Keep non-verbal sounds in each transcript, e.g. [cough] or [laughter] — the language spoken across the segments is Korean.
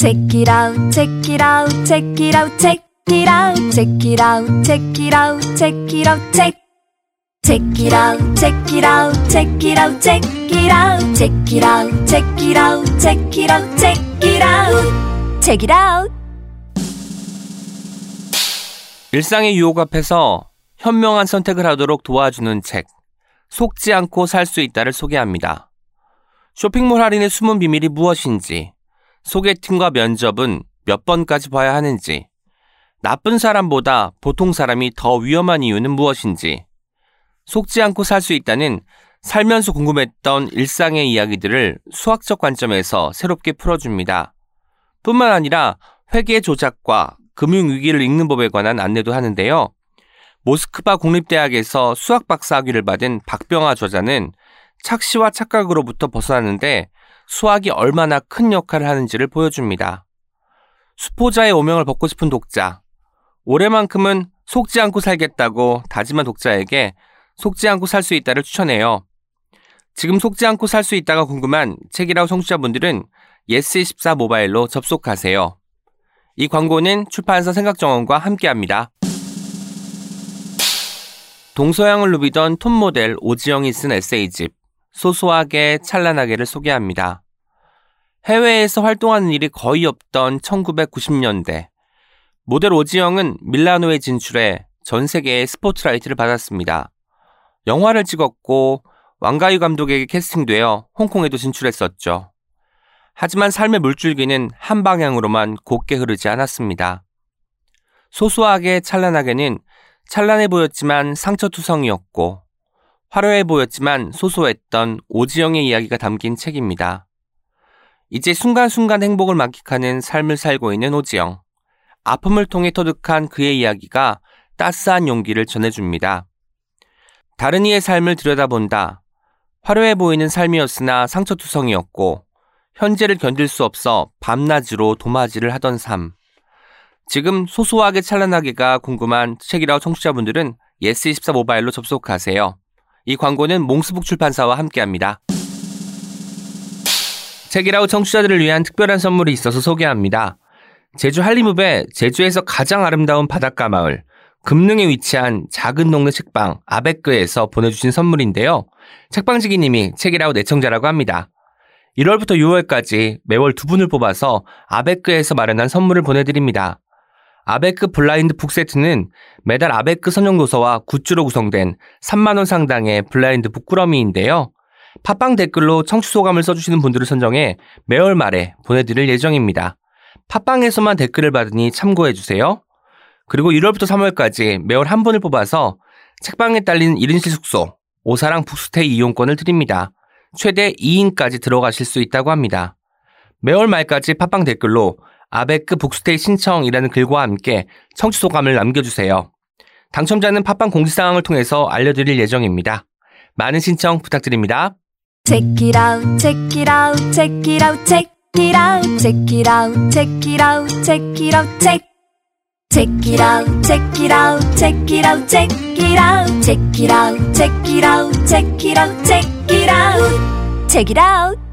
Check it out, check it out, check it out, check it out, check it out, check it out, check it out, check. Check it out, check it out, check it out, check it out, check it out, check it out, check it out, check it out, check it out. 일상의 유혹 앞에서 현명한 선택을 하도록 도와주는 책. 속지 않고 살 수 있다를 소개합니다. 쇼핑몰 할인의 숨은 비밀이 무엇인지, 소개팅과 면접은 몇 번까지 봐야 하는지, 나쁜 사람보다 보통 사람이 더 위험한 이유는 무엇인지, 속지 않고 살 수 있다는 살면서 궁금했던 일상의 이야기들을 수학적 관점에서 새롭게 풀어줍니다. 뿐만 아니라 회계 조작과 금융위기를 읽는 법에 관한 안내도 하는데요. 모스크바 국립대학에서 수학 박사 학위를 받은 박병아 저자는 착시와 착각으로부터 벗어나는데 수학이 얼마나 큰 역할을 하는지를 보여줍니다. 수포자의 오명을 벗고 싶은 독자, 올해만큼은 속지 않고 살겠다고 다짐한 독자에게 속지 않고 살 수 있다를 추천해요. 지금 속지 않고 살 수 있다가 궁금한 책읽아웃 청취자분들은 예스24 모바일로 접속하세요. 이 광고는 출판사 생각정원과 함께합니다. 동서양을 누비던 톱 모델 오지영이 쓴 에세이집 소소하게 찬란하게를 소개합니다. 해외에서 활동하는 일이 거의 없던 1990년대 모델 오지영은 밀라노에 진출해 전 세계의 스포트라이트를 받았습니다. 영화를 찍었고 왕가유 감독에게 캐스팅되어 홍콩에도 진출했었죠. 하지만 삶의 물줄기는 한 방향으로만 곱게 흐르지 않았습니다. 소소하게 찬란하게는 찬란해 보였지만 상처투성이었고 화려해 보였지만 소소했던 오지영의 이야기가 담긴 책입니다. 이제 순간순간 행복을 만끽하는 삶을 살고 있는 오지영. 아픔을 통해 터득한 그의 이야기가 따스한 용기를 전해줍니다. 다른 이의 삶을 들여다본다. 화려해 보이는 삶이었으나 상처투성이었고 현재를 견딜 수 없어 밤낮으로 도마지를 하던 삶. 지금 소소하게 찬란하게가 궁금한 책읽아웃 청취자분들은 예스24 모바일로 접속하세요. 이 광고는 몽스북 출판사와 함께합니다. 책읽아웃 청취자들을 위한 특별한 선물이 있어서 소개합니다. 제주 한림읍의 제주에서 가장 아름다운 바닷가 마을 금능에 위치한 작은 동네 책방 아베크에서 보내주신 선물인데요. 책방지기님이 책읽아웃 애청자라고 합니다. 1월부터 6월까지 매월 두 분을 뽑아서 아베크에서 마련한 선물을 보내드립니다. 아베크 블라인드 북 세트는 매달 아베크 선정 도서와 굿즈로 구성된 3만원 상당의 블라인드 북꾸러미인데요. 팟빵 댓글로 청취 소감을 써주시는 분들을 선정해 매월 말에 보내드릴 예정입니다. 팟빵에서만 댓글을 받으니 참고해주세요. 그리고 1월부터 3월까지 매월 한 분을 뽑아서 책방에 딸린 1인실 숙소, 오사랑 북스테이 이용권을 드립니다. 최대 2인까지 들어가실 수 있다고 합니다. 매월 말까지 팟빵 댓글로 아베크 북스테이 신청이라는 글과 함께 청취 소감을 남겨주세요. 당첨자는 팟빵 공지사항을 통해서 알려드릴 예정입니다. 많은 신청 부탁드립니다. Check it out, check it out, check it out, check it out, check it out, check it out, check it out, check. Check it out, check it out, check it out, check it out, check it out, check it out, check it out, check it out, check it out.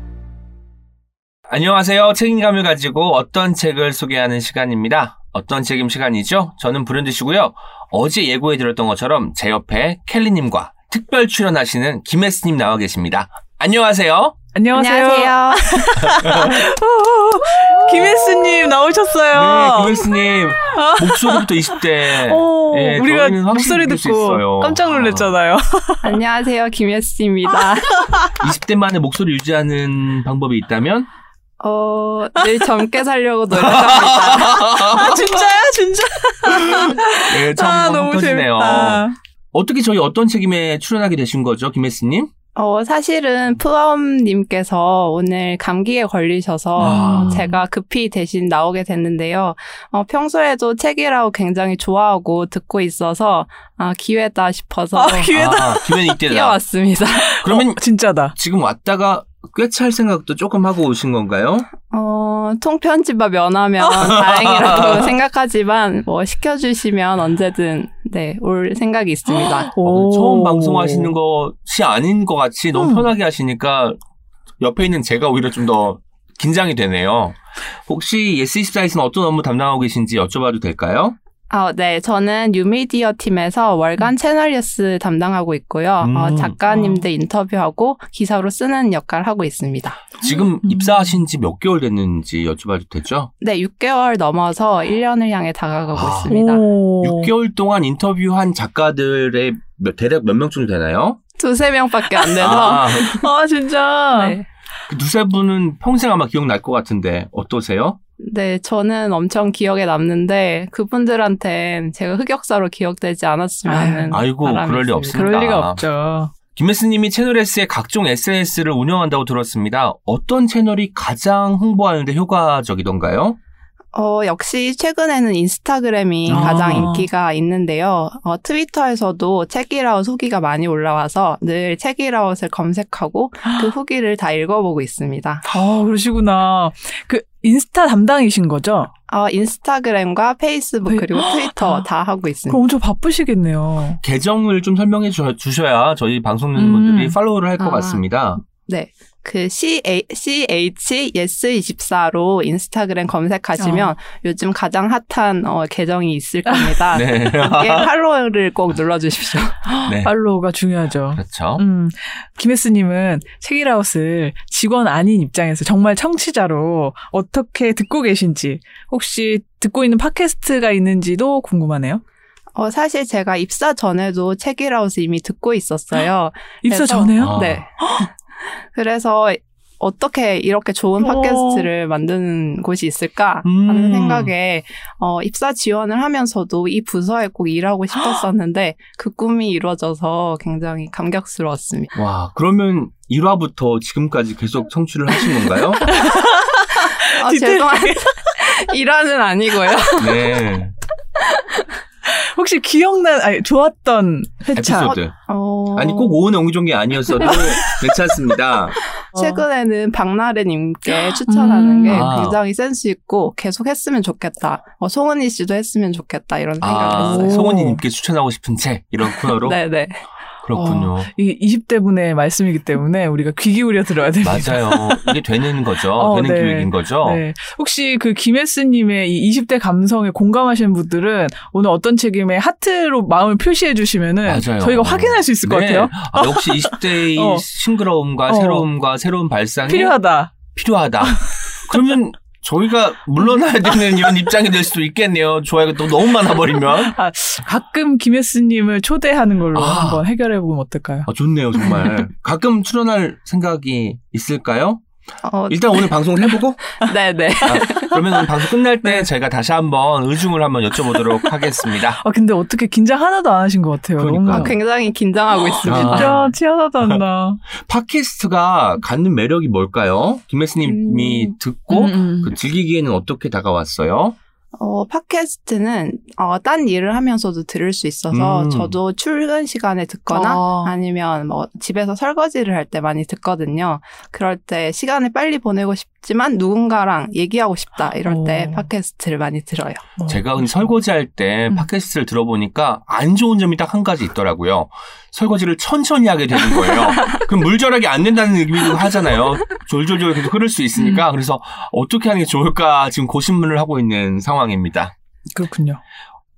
안녕하세요. 책임감을 가지고 어떤 책을 소개하는 시간입니다. 어떤 책임 시간이죠? 저는 브랜드시고요. 어제 예고해 드렸던 것처럼 제 옆에 켈리님과 특별 출연하시는 김혜스님 나와 계십니다. 안녕하세요. 안녕하세요. [laughs] 김혜수님 나오셨어요. 네, 김혜스님 목소리부터 20대. [laughs] 오, 예, 우리가 목소리 듣고. 깜짝 놀랐잖아요. [laughs] 안녕하세요, 김혜수입니다. 20대만의 목소리 유지하는 방법이 있다면? 어, 늘 젊게 살려고 노력합니다. [laughs] 아, 진짜요? 진짜? 네, 참 아, 너무. 재밌다. 어떻게 저희 어떤 책임에 출연하게 되신 거죠, 김혜스님? 어, 사실은 푸엄님께서 오늘 감기에 걸리셔서 아. 제가 급히 대신 나오게 됐는데요. 어, 평소에도 책이라고 굉장히 좋아하고 듣고 있어서 아, 기회다 싶어서 아, 기회다. 아, 기회는 이때다. [laughs] 뛰어왔습니다. 그러면 어, 진짜다. 지금 왔다가 꿰찰 생각도 조금 하고 오신 건가요? 어, 통편집만 면하면 [laughs] 다행이라고 생각하지만 뭐 시켜주시면 언제든 네, 올 생각이 있습니다. 오. 어, 처음 방송하시는 것이 아닌 것 같이 너무 음. 편하게 하시니까 옆에 있는 제가 오히려 좀 더 긴장이 되네요. 혹시 예스24에서는 어떤 업무 담당하고 계신지 여쭤봐도 될까요? 아, 네. 저는 뉴미디어 팀에서 월간 채널 뉴스 담당하고 있고요. 음. 어, 작가님들 인터뷰하고 기사로 쓰는 역할 하고 있습니다. 지금 입사하신 지 몇 개월 됐는지 여쭤봐도 되죠? 네, 6개월 넘어서 1년을 향해 다가가고 아. 있습니다. 오. 6개월 동안 인터뷰한 작가들의 몇- 대략 몇 명 정도 되나요? 두세 명밖에 안 돼서. 아, 아, 진짜. 네. 그 두세 분은 평생 아마 기억날 것 같은데 어떠세요? 네, 저는 엄청 기억에 남는데 그분들한텐 제가 흑역사로 기억되지 않았으면 아이고, 바람이 그럴 리. 없습니다. 그럴 리가 없죠. 김혜스님이 채널 S의 각종 SNS를 운영한다고 들었습니다. 어떤 채널이 가장 홍보하는데 효과적이던가요? 어, 역시 최근에는 인스타그램이 아. 가장 인기가 있는데요. 어, 트위터에서도 책이라웃 후기가 많이 올라와서 늘 책이라웃을 검색하고 그 후기를 다 읽어보고 있습니다. 아, 그러시구나. 그 인스타 담당이신 거죠? 어, 인스타그램과 페이스북 네. 그리고 트위터 아. 다 하고 있습니다. 그럼 엄청 바쁘시겠네요. 계정을 좀 설명해 주, 셔야 저희 방송 듣는 음. 분들이 팔로우를 할것 아. 같습니다. 네. 그 CH, CH yes24로 인스타그램 검색하시면 요즘 가장 핫한 어, 계정이 있을 겁니다. [laughs] 네. [laughs] 거기에 팔로우를 꼭 눌러주십시오. [gasps] 네. 팔로우가 중요하죠. 그렇죠. 음, 김혜스님은 책이라웃을 직원 아닌 입장에서 정말 청취자로 어떻게 듣고 계신지, 혹시 듣고 있는 팟캐스트가 있는지도 궁금하네요. 어, 사실 제가 입사 전에도 책이라웃을 이미 듣고 있었어요. [gasps] 입사 전에요? 아. 네. [gasps] [laughs] 그래서 어떻게 이렇게 좋은 어. 팟캐스트를 만드는 곳이 있을까 하는 음. 생각에 어, 입사 지원을 하면서도 이 부서에 꼭 일하고 [gasps] 싶었었는데 그 꿈이 이루어져서 굉장히 감격스러웠습니다. 와, 그러면 1화부터 지금까지 계속 청취를 하신 건가요? [laughs] 아, 죄송한데 [laughs] 일하는 아니고요. 네. [laughs] 혹시 기억난, 아니, 좋았던 회차. 에피소드. 어, 아니, 꼭 오은 옹기종기 아니었어도 [laughs] 괜찮습니다. 최근에는 박나래님께 추천하는 음. 게 아. 굉장히 센스 있고 계속 했으면 좋겠다. 어, 송은희 씨도 했으면 좋겠다 이런 아, 생각했어요. 오. 송은이님께 추천하고 싶은 책, 이런 코너로? [laughs] 네네. 그렇군요. 이 20대 분의 말씀이기 때문에 우리가 귀 기울여 들어야 됩니다. 맞아요. 이게 되는 거죠. [laughs] 어, 되는 네. 교육인 거죠. 네. 혹시 그 김혜스님의 이 20대 감성에 공감하시는 분들은 오늘 어떤 책임에 하트로 마음을 표시해 주시면은 맞아요. 저희가 확인할 수 있을 것 네. 같아요. 아, 역시 20대의 [laughs] 어. 싱그러움과 어. 새로움과 새로운 발상이 필요하다. 필요하다. 그러면 저희가 물러나야 되는 이런 입장이 될 수도 있겠네요. 좋아요가 또 너무 많아버리면. 아, 가끔 김혜스님을 초대하는 걸로 아. 한번 해결해 보면 어떨까요? 아, 좋네요, 정말. 가끔 출연할 생각이 있을까요? 어, 일단 오늘 방송을 해보고, 네네. [laughs] 아, 그러면 오늘 방송 끝날 때 네. 저희가 다시 한번 의중을 한번 여쭤보도록 [laughs] 하겠습니다. 아 근데 어떻게 긴장 하나도 안 하신 것 같아요. 그러니까요. 너무 굉장히 긴장하고 있습니다. 아. 진짜 [laughs] 티 하나도 안 나. 팟캐스트가 갖는 매력이 뭘까요? 김혜스님이 음. 듣고 음, 음. 그 즐기기에는 어떻게 다가왔어요? 어, 팟캐스트는, 어, 딴 일을 하면서도 들을 수 있어서, 음. 저도 출근 시간에 듣거나, 어. 아니면 뭐, 집에서 설거지를 할 때 많이 듣거든요. 그럴 때 시간을 빨리 보내고 싶 지만, 누군가랑 얘기하고 싶다. 이럴 때 어. 팟캐스트를 많이 들어요. 어. 제가 근데 설거지할 때 음. 팟캐스트를 들어보니까 안 좋은 점이 딱 한 가지 있더라고요. 설거지를 천천히 하게 되는 거예요. [laughs] 그럼 물절하게 안 된다는 의미도 하잖아요. 졸졸졸 계속 흐를 수 음. 있으니까. 그래서 어떻게 하는 게 좋을까 지금 고심을 하고 있는 상황입니다. 그렇군요.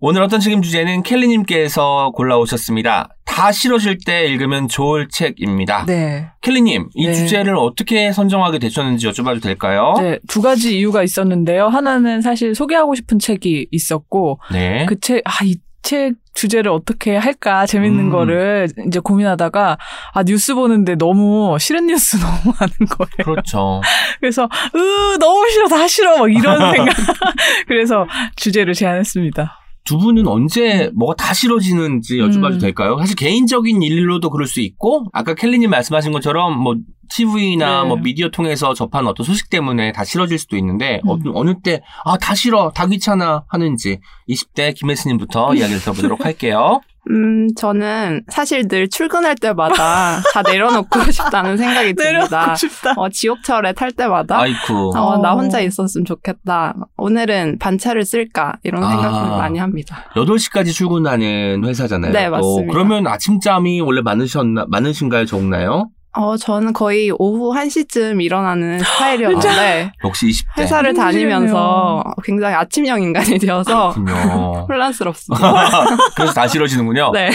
오늘 어떤 책임 주제는 켈리님께서 골라오셨습니다. 다 싫어질 때 읽으면 좋을 책입니다. 네. 켈리님, 이 네. 주제를 어떻게 선정하게 되셨는지 여쭤봐도 될까요? 네, 두 가지 이유가 있었는데요. 하나는 사실 소개하고 싶은 책이 있었고, 네. 그 책, 아, 이 책 주제를 어떻게 할까 재밌는 음. 거를 이제 고민하다가, 아, 뉴스 보는데 너무 싫은 뉴스 [laughs] 너무 많은 거예요. 그렇죠. [laughs] 그래서, 으, 너무 싫어, 다 싫어, 막 이런 [laughs] 생각. 그래서 주제를 제안했습니다. 두 분은 언제 뭐가 다 싫어지는지 여쭤봐도 음. 될까요? 사실 개인적인 일로도 그럴 수 있고 아까 켈리님 말씀하신 것처럼 뭐 TV나 네. 뭐 미디어 통해서 접한 어떤 소식 때문에 다 싫어질 수도 있는데 음. 어, 어느 때 아 다 싫어 다 귀찮아 하는지 20대 김혜수님부터 이야기를 들어보도록 [laughs] 할게요. 음, 저는 사실 늘 출근할 때마다 [laughs] 다 내려놓고 싶다는 생각이 듭니다. 내려놓고 싶다. 어, 지옥철에 탈 때마다 아이쿠. 어, 나 어. 혼자 있었으면 좋겠다. 오늘은 반차를 쓸까? 이런 아. 생각을 많이 합니다. 8시까지 출근하는 회사잖아요. 네, 또. 맞습니다. 그러면 아침잠이 원래 많으셨나 많으신가요, 적나요? 어, 저는 거의 오후 1시쯤 일어나는 [gasps] 스타일이었는데 역시 20대. 회사를 다니면서 굉장히 아침형 인간이 되어서 그렇군요. [laughs] 혼란스럽습니다. [laughs] 그래서 다 싫어지는군요. 네.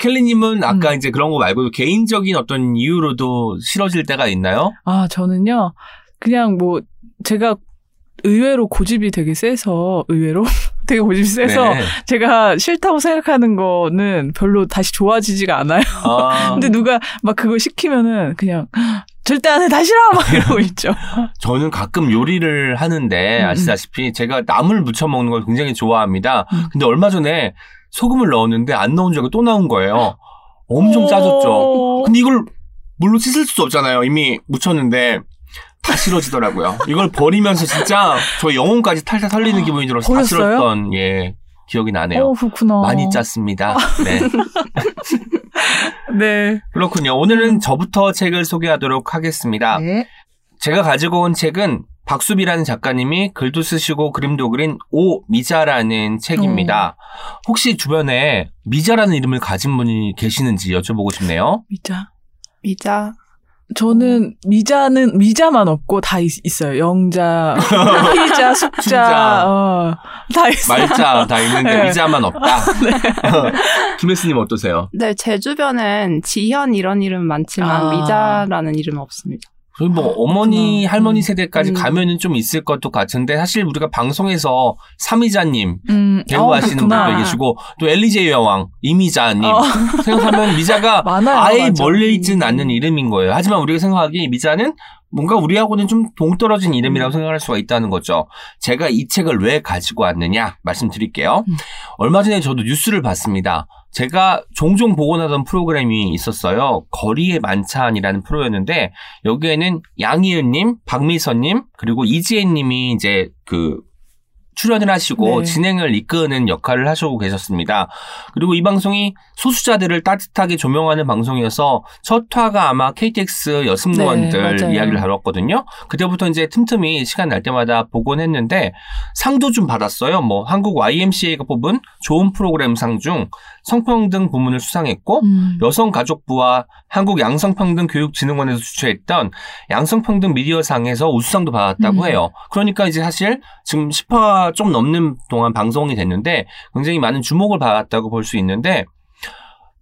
켈리님은 아까 음. 이제 그런 거 말고도 개인적인 어떤 이유로도 싫어질 때가 있나요? 아, 저는요, 그냥 뭐, 제가 의외로 고집이 되게 세서, 의외로? [laughs] 되게 고집이 세서, 네. 제가 싫다고 생각하는 거는 별로 다시 좋아지지가 않아요. 아, [laughs] 근데 누가 막 그거 시키면은 그냥, 절대 안 해, 다 싫어! 막 이러고 [laughs] 있죠. 저는 가끔 요리를 하는데 음, 아시다시피 제가 나물 무쳐 먹는 걸 굉장히 좋아합니다. 음. 근데 얼마 전에 소금을 넣었는데 안 넣은 적이 또 나온 거예요. 엄청 짜졌죠. 오. 근데 이걸 물로 씻을 수 없잖아요. 이미 묻혔는데 다 싫어지더라고요. 이걸 버리면서 진짜 저 영혼까지 탈탈 털리는 기분이 들어서 다 버렸어요? 싫었던 예 기억이 나네요. 어, 그렇구나. 많이 짰습니다. 네. [laughs] 네. 그렇군요. 오늘은 저부터 책을 소개하도록 하겠습니다. 네. 제가 가지고 온 책은 박수비라는 작가님이 글도 쓰시고 그림도 그린 오 미자라는 책입니다. 혹시 주변에 미자라는 이름을 가진 분이 계시는지 여쭤보고 싶네요. 미자. 미자. 저는 미자는 미자만 없고 다 있, 어요 영자, [laughs] 희자, 숙자. 어, 다 있어요. 말자 다 있는데 네. 미자만 없다. [laughs] [laughs] 김혜수님 어떠세요? 네, 제 주변엔 지현 이런 이름 많지만 아. 미자라는 이름은 없습니다. 저희 뭐 어머니 그렇구나. 할머니 음. 세대까지 음. 가면은 좀 있을 것도 같은데 사실 우리가 방송에서 삼이자님 음, 배우 어, 하시는 그렇구나. 분도 계시고 또 엘리제 여왕 이미자님 어. [laughs] 생각하면 미자가 [laughs] 많아요. 아예 맞아. 멀리 있지는 않는 이름인 거예요. 하지만 우리가 생각하기 미자는 뭔가 우리하고는 좀 동떨어진 이름이라고 생각할 수가 있다는 거죠. 제가 이 책을 왜 가지고 왔느냐 말씀드릴게요. 음. 얼마 전에 저도 뉴스를 봤습니다. 제가 종종 보고 나던 프로그램이 있었어요. 거리의 만찬이라는 프로였는데 여기에는 양희은님, 박미선님 그리고 이지혜님이 이제 그 출연을 하시고 네. 진행을 이끄는 역할을 하시고 계셨습니다. 그리고 이 방송이 소수자들을 따뜻하게 조명하는 방송이어서 첫 화가 아마 KTX 여승무원들 네. 이야기를 다뤘거든요. 그때부터 이제 틈틈이 시간 날 때마다 보곤 했는데 상도 좀 받았어요. 뭐 한국 YMCA가 뽑은 좋은 프로그램 상 중 성평등 부문을 수상했고 음. 여성가족부와 한국 양성평등교육진흥원에서 주최했던 양성평등 미디어상에서 우수상도 받았다고 음. 해요. 그러니까 이제 사실 지금 10화 좀 넘는 동안 방송이 됐는데 굉장히 많은 주목을 받았다고 볼 수 있는데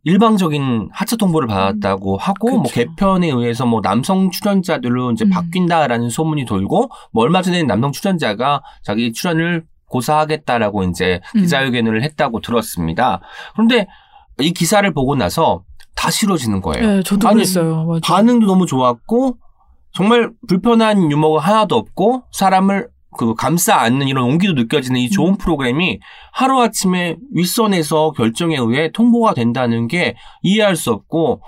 일방적인 하차 통보를 받았다고 하고 뭐 그쵸. 개편에 의해서 뭐 남성 출연자들로 이제 음. 바뀐다라는 소문이 돌고 뭐 얼마 전에 남성 출연자가 자기 출연을 고사하겠다라고 이제 음. 기자회견을 했다고 들었습니다. 그런데 이 기사를 보고 나서 다 싫어지는 거예요. 네, 저도 아니, 그랬어요. 맞아. 반응도 너무 좋았고 정말 불편한 유머가 하나도 없고 사람을 그 감싸 안는 이런 온기도 느껴지는 이 좋은 음. 프로그램이 하루아침에 윗선에서 결정에 의해 통보가 된다는 게 이해할 수 없고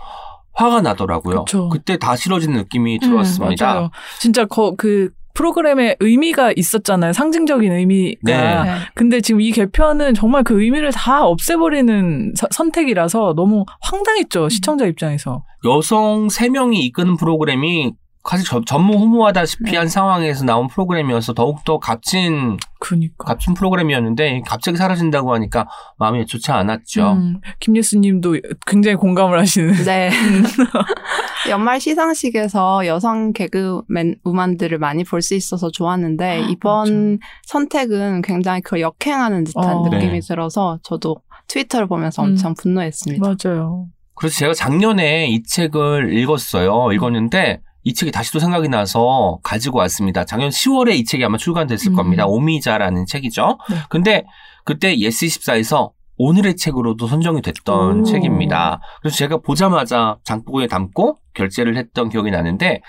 화가 나더라고요. 그쵸. 그때 다 싫어지는 느낌이 음, 들었습니다. 맞아요. 진짜 거, 그 프로그램에 의미가 있었잖아요. 상징적인 의미가. 네. 네. 근데 지금 이 개편은 정말 그 의미를 다 없애버리는 서- 선택이라서 너무 황당했죠. 시청자 입장에서. 여성 3명이 이끄는 프로그램이 사실 저- 전무후무하다시피 네. 한 상황에서 나온 프로그램이어서 더욱더 값진 그니까. 값진 프로그램이었는데 갑자기 사라진다고 하니까 마음이 좋지 않았죠. 음, 김예수님도 굉장히 공감을 하시는. 네. [laughs] 연말 시상식에서 여성 개그맨 우만들을 많이 볼 수 있어서 좋았는데 이번 선택은 굉장히 그걸 역행하는 듯한 어. 느낌이 네. 들어서 저도 트위터를 보면서 음. 엄청 분노했습니다. 맞아요. 그래서 제가 작년에 이 책을 읽었어요. 읽었는데 이 책이 다시 또 생각이 나서 가지고 왔습니다. 작년 10월에 이 책이 아마 출간됐을 음. 겁니다. 오미자라는 책이죠. 네. 근데 그때 예스24에서 오늘의 책으로도 선정이 됐던 오. 책입니다. 그래서 제가 보자마자 장바구니에 담고 결제를 했던 기억이 나는데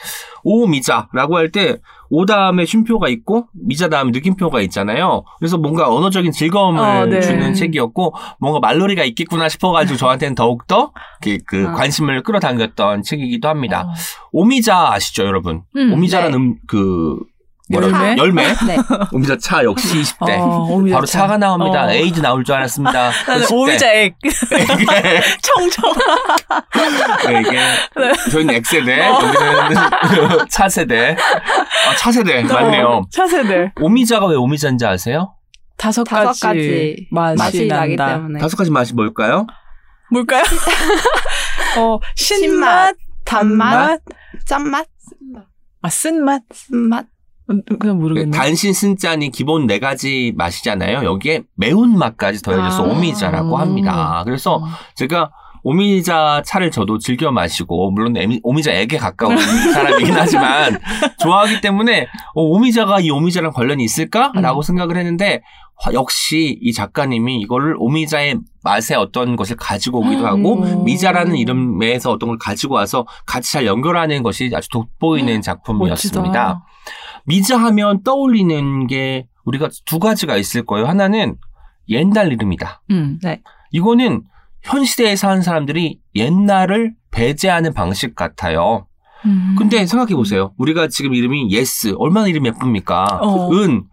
오 미자라고 할 때 오 다음에 쉼표가 있고 미자 다음에 느낌표가 있잖아요. 그래서 뭔가 언어적인 즐거움을 어, 네. 주는 책이었고 뭔가 말놀이가 있겠구나 싶어가지고 저한테는 더욱더 그, 그 아. 관심을 끌어당겼던 책이기도 합니다. 어. 오미자 아시죠, 여러분? 음. 오미자라는 음, 그 열매? 열매? [laughs] 네. 오미자 차 역시 20대. 어, 바로 차. 차가 나옵니다. 어. 에이드 나올 줄 알았습니다. [laughs] 10대. 오미자 액. [laughs] 청청. 네, 이게 저희는 X세대, 여기는 차 세대. 아, 차 세대 맞네요. 차 세대. 오미자가 왜 오미자인지 아세요? 다섯 다섯 가지, 가지 맛이, 나기. 때문에. 다섯 가지 맛이 뭘까요? 뭘까요? 어, 신맛, 신맛, 단맛, 짠맛, 아, 쓴맛? 쓴맛. 음, 그냥 모르겠네. 단신 쓴짠이 기본 네 가지 맛이잖아요. 여기에 매운맛까지 더해져서 아. 오미자라고 합니다. 그래서 음. 제가 오미자 차를 저도 즐겨 마시고 물론 에미- 오미자에게 가까운 [laughs] 사람이긴 하지만 좋아하기 때문에 어, 오미자가 이 오미자랑 관련이 있을까라고 음. 생각을 했는데 화- 역시 이 작가님이 이거를 오미자의 맛의 어떤 것을 가지고 오기도 하고 음. 미자라는 이름에서 어떤 걸 가지고 와서 같이 잘 연결하는 것이 아주 돋보이는 작품이었습니다. 멋지다. 미자 하면 떠올리는 게 우리가 두 가지가 있을 거예요. 하나는 옛날 이름이다. 음. 이거는 현 시대에 사는 사람들이 옛날을 배제하는 방식 같아요. 음. 근데 생각해 보세요. 우리가 지금 이름이 예스 얼마나 이름 예쁩니까? 어. 은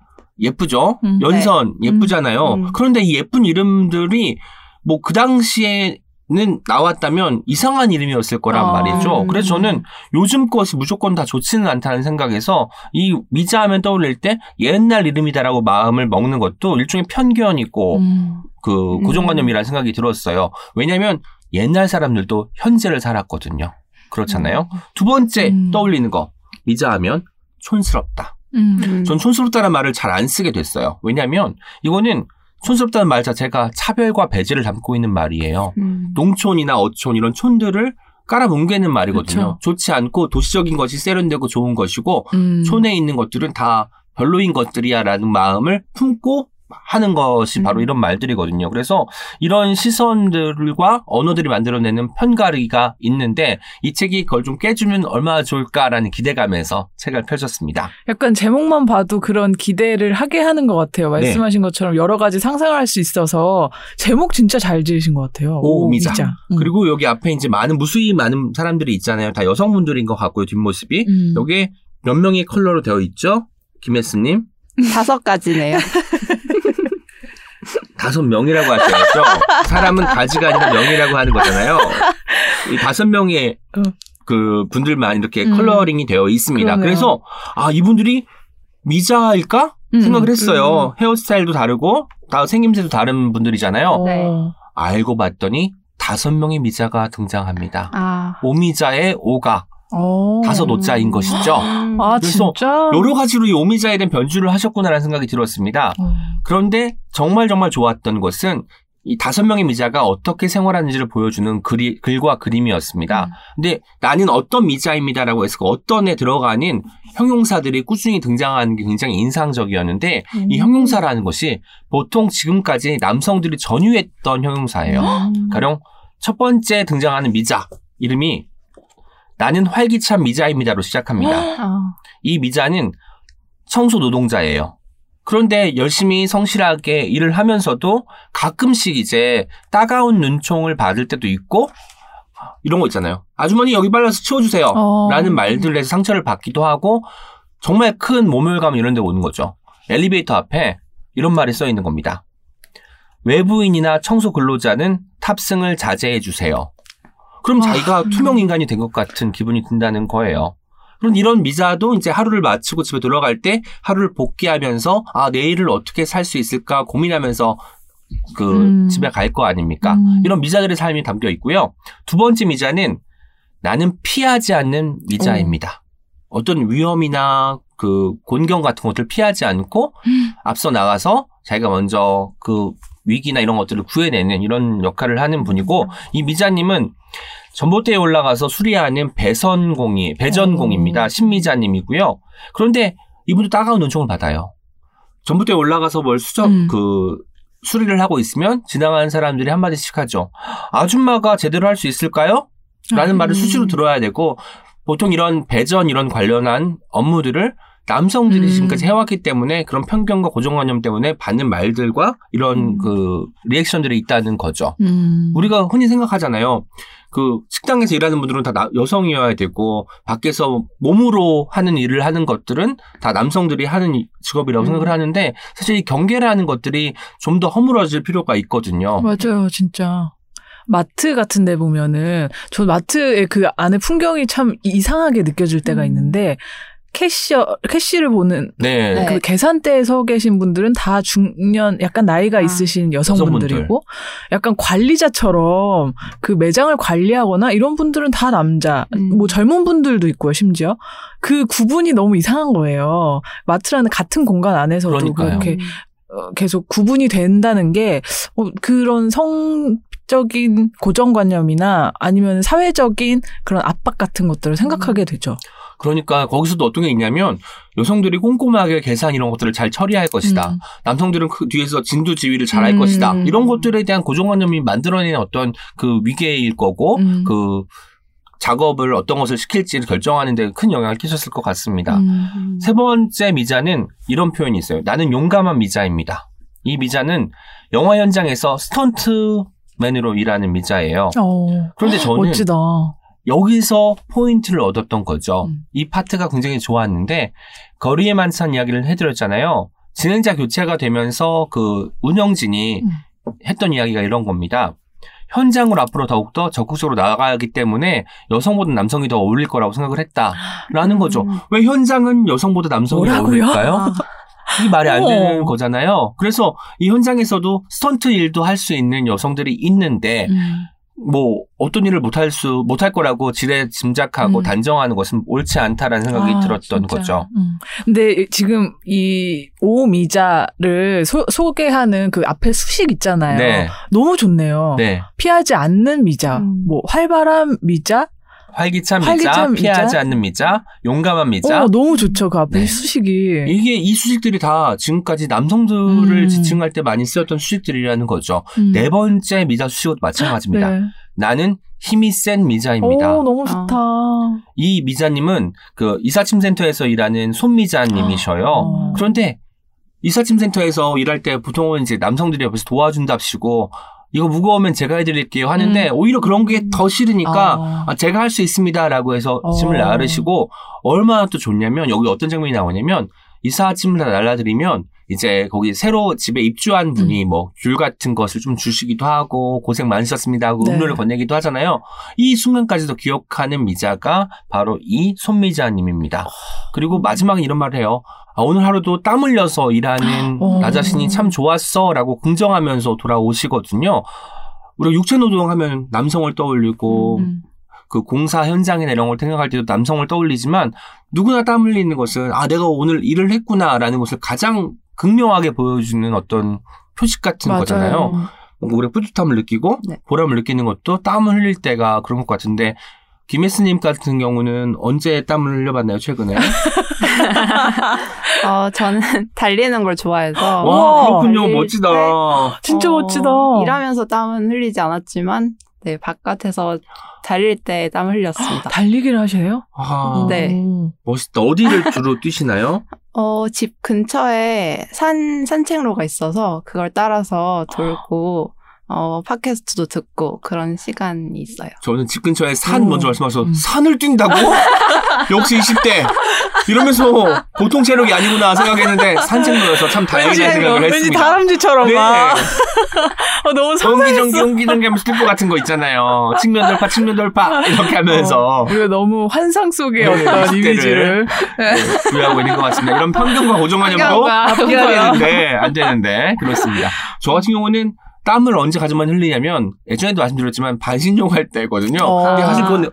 예쁘죠? 음. 연선 예쁘잖아요. 음. 그런데 이 예쁜 이름들이 뭐 그 당시에 는 나왔다면 이상한 이름이었을 거란 아. 말이죠. 그래서 저는 요즘 것이 무조건 다 좋지는 않다는 생각에서 이 미자하면 떠올릴 때 옛날 이름이다라고 마음을 먹는 것도 일종의 편견이고 음. 그 음. 고정관념이라는 생각이 들었어요. 왜냐하면 옛날 사람들도 현재를 살았거든요. 그렇잖아요. 두 번째 음. 떠올리는 거 미자하면 촌스럽다. 음. 음. 전 촌스럽다는 말을 잘 안 쓰게 됐어요. 왜냐하면 이거는 촌스럽다는 말 자체가 차별과 배제를 담고 있는 말이에요. 음. 농촌이나 어촌 이런 촌들을 깔아뭉개는 말이거든요. 그쵸. 좋지 않고 도시적인 것이 세련되고 좋은 것이고 음. 촌에 있는 것들은 다 별로인 것들이야라는 마음을 품고 하는 것이 바로 음. 이런 말들이거든요. 그래서 이런 시선들과 언어들이 만들어내는 편가르기가 있는데 이 책이 그걸 좀 깨주면 얼마나 좋을까라는 기대감에서 책을 펼쳤습니다. 약간 제목만 봐도 그런 기대를 하게 하는 것 같아요. 네. 말씀하신 것처럼 여러 가지 상상을 할 수 있어서 제목 진짜 잘 지으신 것 같아요. 오, 미자. 음. 그리고 여기 앞에 이제 많은 무수히 많은 사람들이 있잖아요. 다 여성분들인 것 같고요. 뒷모습이. 음. 여기에 몇 명의 컬러로 되어 있죠? 김혜수님. 다섯 가지네요. [laughs] 다섯 명이라고 하셔야죠. 사람은 가지가 아니라 명이라고 하는 거잖아요. 이 다섯 명의 어. 그 분들만 이렇게 음. 컬러링이 되어 있습니다. 그러네요. 그래서 아 이분들이 미자일까 음. 생각을 했어요. 헤어스타일도 다르고 다 생김새도 다른 분들이잖아요. 어. 네. 알고 봤더니 다섯 명의 미자가 등장합니다. 아. 오미자의 오가 어. 다섯 오자인 것이죠. 음. 아, 그래서 진짜? 여러 가지로 이 오미자에 대한 변주를 하셨구나라는 생각이 들었습니다. 어. 그런데 정말 정말 좋았던 것은 이 다섯 명의 미자가 어떻게 생활하는지를 보여주는 글이, 글과 그림이었습니다. 음. 근데 나는 어떤 미자입니다라고 해서 그 어떤 에 들어가는 형용사들이 꾸준히 등장하는 게 굉장히 인상적이었는데 이 음. 형용사라는 것이 보통 지금까지 남성들이 전유했던 형용사예요. 음. 가령 첫 번째 등장하는 미자 이름이 나는 활기찬 미자입니다로 시작합니다. 아. 이 미자는 청소 노동자예요. 그런데 열심히 성실하게 일을 하면서도 가끔씩 이제 따가운 눈총을 받을 때도 있고 이런 거 있잖아요. 아주머니 여기 발라서 치워주세요. 어. 라는 말들에서 상처를 받기도 하고 정말 큰 모멸감 이런 데 오는 거죠. 엘리베이터 앞에 이런 말이 써 있는 겁니다. 외부인이나 청소 근로자는 탑승을 자제해 주세요. 그럼 아, 자기가 음. 투명 인간이 된 것 같은 기분이 든다는 거예요. 그런 이런 미자도 이제 하루를 마치고 집에 돌아갈 때 하루를 복귀하면서 아 내일을 어떻게 살 수 있을까 고민하면서 그 음. 집에 갈 거 아닙니까? 음. 이런 미자들의 삶이 담겨 있고요. 두 번째 미자는 나는 피하지 않는 미자입니다. 어떤 위험이나 그 곤경 같은 것들 피하지 않고 음. 앞서 나가서 자기가 먼저 그 위기나 이런 것들을 구해내는 이런 역할을 하는 분이고 이 미자님은 전봇대에 올라가서 수리하는 배선공이 배전공입니다. 오. 신미자님이고요. 그런데 이분도 따가운 눈총을 받아요. 전봇대에 올라가서 뭘 수정 음. 그 수리를 하고 있으면 지나가는 사람들이 한마디씩 하죠. 아줌마가 제대로 할 수 있을까요? 라는 음. 말을 수시로 들어야 되고 보통 이런 배전 이런 관련한 업무들을 남성들이 음. 지금까지 해왔기 때문에 그런 편견과 고정관념 때문에 받는 말들과 이런 음. 그 리액션들이 있다는 거죠. 음. 우리가 흔히 생각하잖아요. 그 식당에서 일하는 분들은 다 나- 여성이어야 되고 밖에서 몸으로 하는 일을 하는 것들은 다 남성들이 하는 이- 직업이라고 음. 생각을 하는데 사실 이 경계라는 것들이 좀 더 허물어질 필요가 있거든요. 맞아요, 진짜. 마트 같은 데 보면은, 저 마트의 그 안에 풍경이 참 이상하게 느껴질 때가 음. 있는데, 캐시어 캐시를 보는 네. 네. 그 계산대에 서 계신 분들은 다 중년 약간 나이가 아. 있으신 여성분들이고 약간 관리자처럼 그 매장을 관리하거나 이런 분들은 다 남자 음. 뭐 젊은 분들도 있고요 심지어 그 구분이 너무 이상한 거예요 마트라는 같은 공간 안에서도 그러니까요. 그렇게 어, 계속 구분이 된다는 게 어, 그런 성 적인 고정관념이나 아니면 사회적인 그런 압박 같은 것들을 생각하게 되죠. 그러니까 거기서도 어떤 게 있냐면 여성들이 꼼꼼하게 계산 이런 것들을 잘 처리할 것이다. 음. 남성들은 그 뒤에서 진두지휘를 잘할 음. 것이다. 이런 것들에 대한 고정관념이 만들어내는 어떤 그 위계일 거고 음. 그 작업을 어떤 것을 시킬지를 결정하는 데 큰 영향을 끼쳤을 것 같습니다. 음. 세 번째 미자는 이런 표현이 있어요. 나는 용감한 미자입니다. 이 미자는 영화 현장에서 스턴트 맨으로 일하는 미자예요. 어, 그런데 저는 멋지다. 여기서 포인트를 얻었던 거죠. 음. 이 파트가 굉장히 좋았는데 거리의 만찬 이야기를 해드렸잖아요. 진행자 교체가 되면서 그 운영진이 음. 했던 이야기가 이런 겁니다. 현장으로 앞으로 더욱더 적극적으로 나아가기 때문에 여성보다 남성이 더 어울릴 거라고 생각을 했다라는 거죠. 음. 왜 현장은 여성보다 남성이 더 뭐라고요? 어울릴까요? 아, 이 말이 안 되는 어. 거잖아요. 그래서 이 현장에서도 스턴트 일도 할 수 있는 여성들이 있는데 음. 뭐 어떤 일을 못할 수 못할 거라고 지레 짐작하고 음. 단정하는 것은 옳지 않다라는 생각이 아, 들었던 진짜. 거죠. 음. 근데 지금 이 오미자를 소, 소개하는 그 앞에 수식 있잖아요. 네, 너무 좋네요. 네. 피하지 않는 미자, 음. 뭐 활발한 미자, 활기찬 미자, 활기찬 미자? 피하지 않는 미자, 용감한 미자. 어 너무 좋죠 그 앞에 네. 수식이. 이게 이 수식들이 다 지금까지 남성들을 음. 지칭할 때 많이 쓰였던 수식들이라는 거죠. 음. 네 번째 미자 수식도 마찬가지입니다. 네. 나는 힘이 센 미자입니다. 오 너무 좋다. 이 미자님은 그 이사침센터에서 일하는 손미자님이셔요. 어. 그런데 이사침센터에서 일할 때 보통은 이제 남성들이 옆에서 도와준답시고 이거 무거우면 제가 해드릴게요 하는데 음. 오히려 그런 게 더 싫으니까 아. 아, 제가 할 수 있습니다라고 해서 어. 짐을 나르시고 얼마나 또 좋냐면 여기 어떤 장면이 나오냐면 이사 짐을 다 날라드리면 이제 거기 새로 집에 입주한 분이 음. 뭐귤 같은 것을 좀 주시기도 하고 고생 많으셨습니다 하고 네. 음료를 건네기도 하잖아요. 이 순간까지도 기억하는 미자가 바로 이 손미자님입니다. 그리고 마지막에 이런 말을 해요. 아, 오늘 하루도 땀 흘려서 일하는 어. 나 자신이 참 좋았어 라고 긍정하면서 돌아오시거든요. 우리가 육체 노동 하면 남성을 떠올리고 음. 그 공사 현장이나 이런 걸 생각할 때도 남성을 떠올리지만 누구나 땀 흘리는 것은 아 내가 오늘 일을 했구나라는 것을 가장 극명하게 보여주는 어떤 표식 같은 맞아요. 거잖아요. 뭔가 우리가 뿌듯함을 느끼고 네. 보람을 느끼는 것도 땀을 흘릴 때가 그런 것 같은데 김혜스님 같은 경우는 언제 땀을 흘려봤나요 최근에? [laughs] 어, 저는 달리는 걸 좋아해서 와 그렇군요 달릴 멋지다. 진짜 어, 멋지다. 일하면서 땀은 흘리지 않았지만 네 바깥에서 달릴 때 땀 흘렸습니다. [gasps] 달리기를 하셔요? 아, 네. 오. 멋있다. 어디를 주로 뛰시나요? 어, 집 근처에 산 산책로가 있어서 그걸 따라서 돌고 어, 팟캐스트도 듣고 그런 시간이 있어요. 저는 집 근처에 산 오. 먼저 말씀하셔서 음. 산을 뛴다고? 역시 20대 이러면서 보통 체력이 아니구나 생각했는데 산책로여서 참 다행이라는 생각을 왠지 했습니다. 다람쥐처럼 네. 막. [laughs] 어, 너무 상상했어. 전기 옮기 전기 하면서 뛸것 같은 거 있잖아요. 측면 돌파 측면 돌파 이렇게 하면서 이거 너무 환상 속의 네, 어떤 20대를. 이미지를. 네, 부여하고 있는 것 같습니다. 이런 편견과 [laughs] 고정관념도 편견과 합해야 되는데 안 되는데 그렇습니다. 저 같은 경우는 땀을 언제 가져만 흘리냐면 예전에도 말씀드렸지만 반신욕 할 때거든요. 어. 근데 사실 그건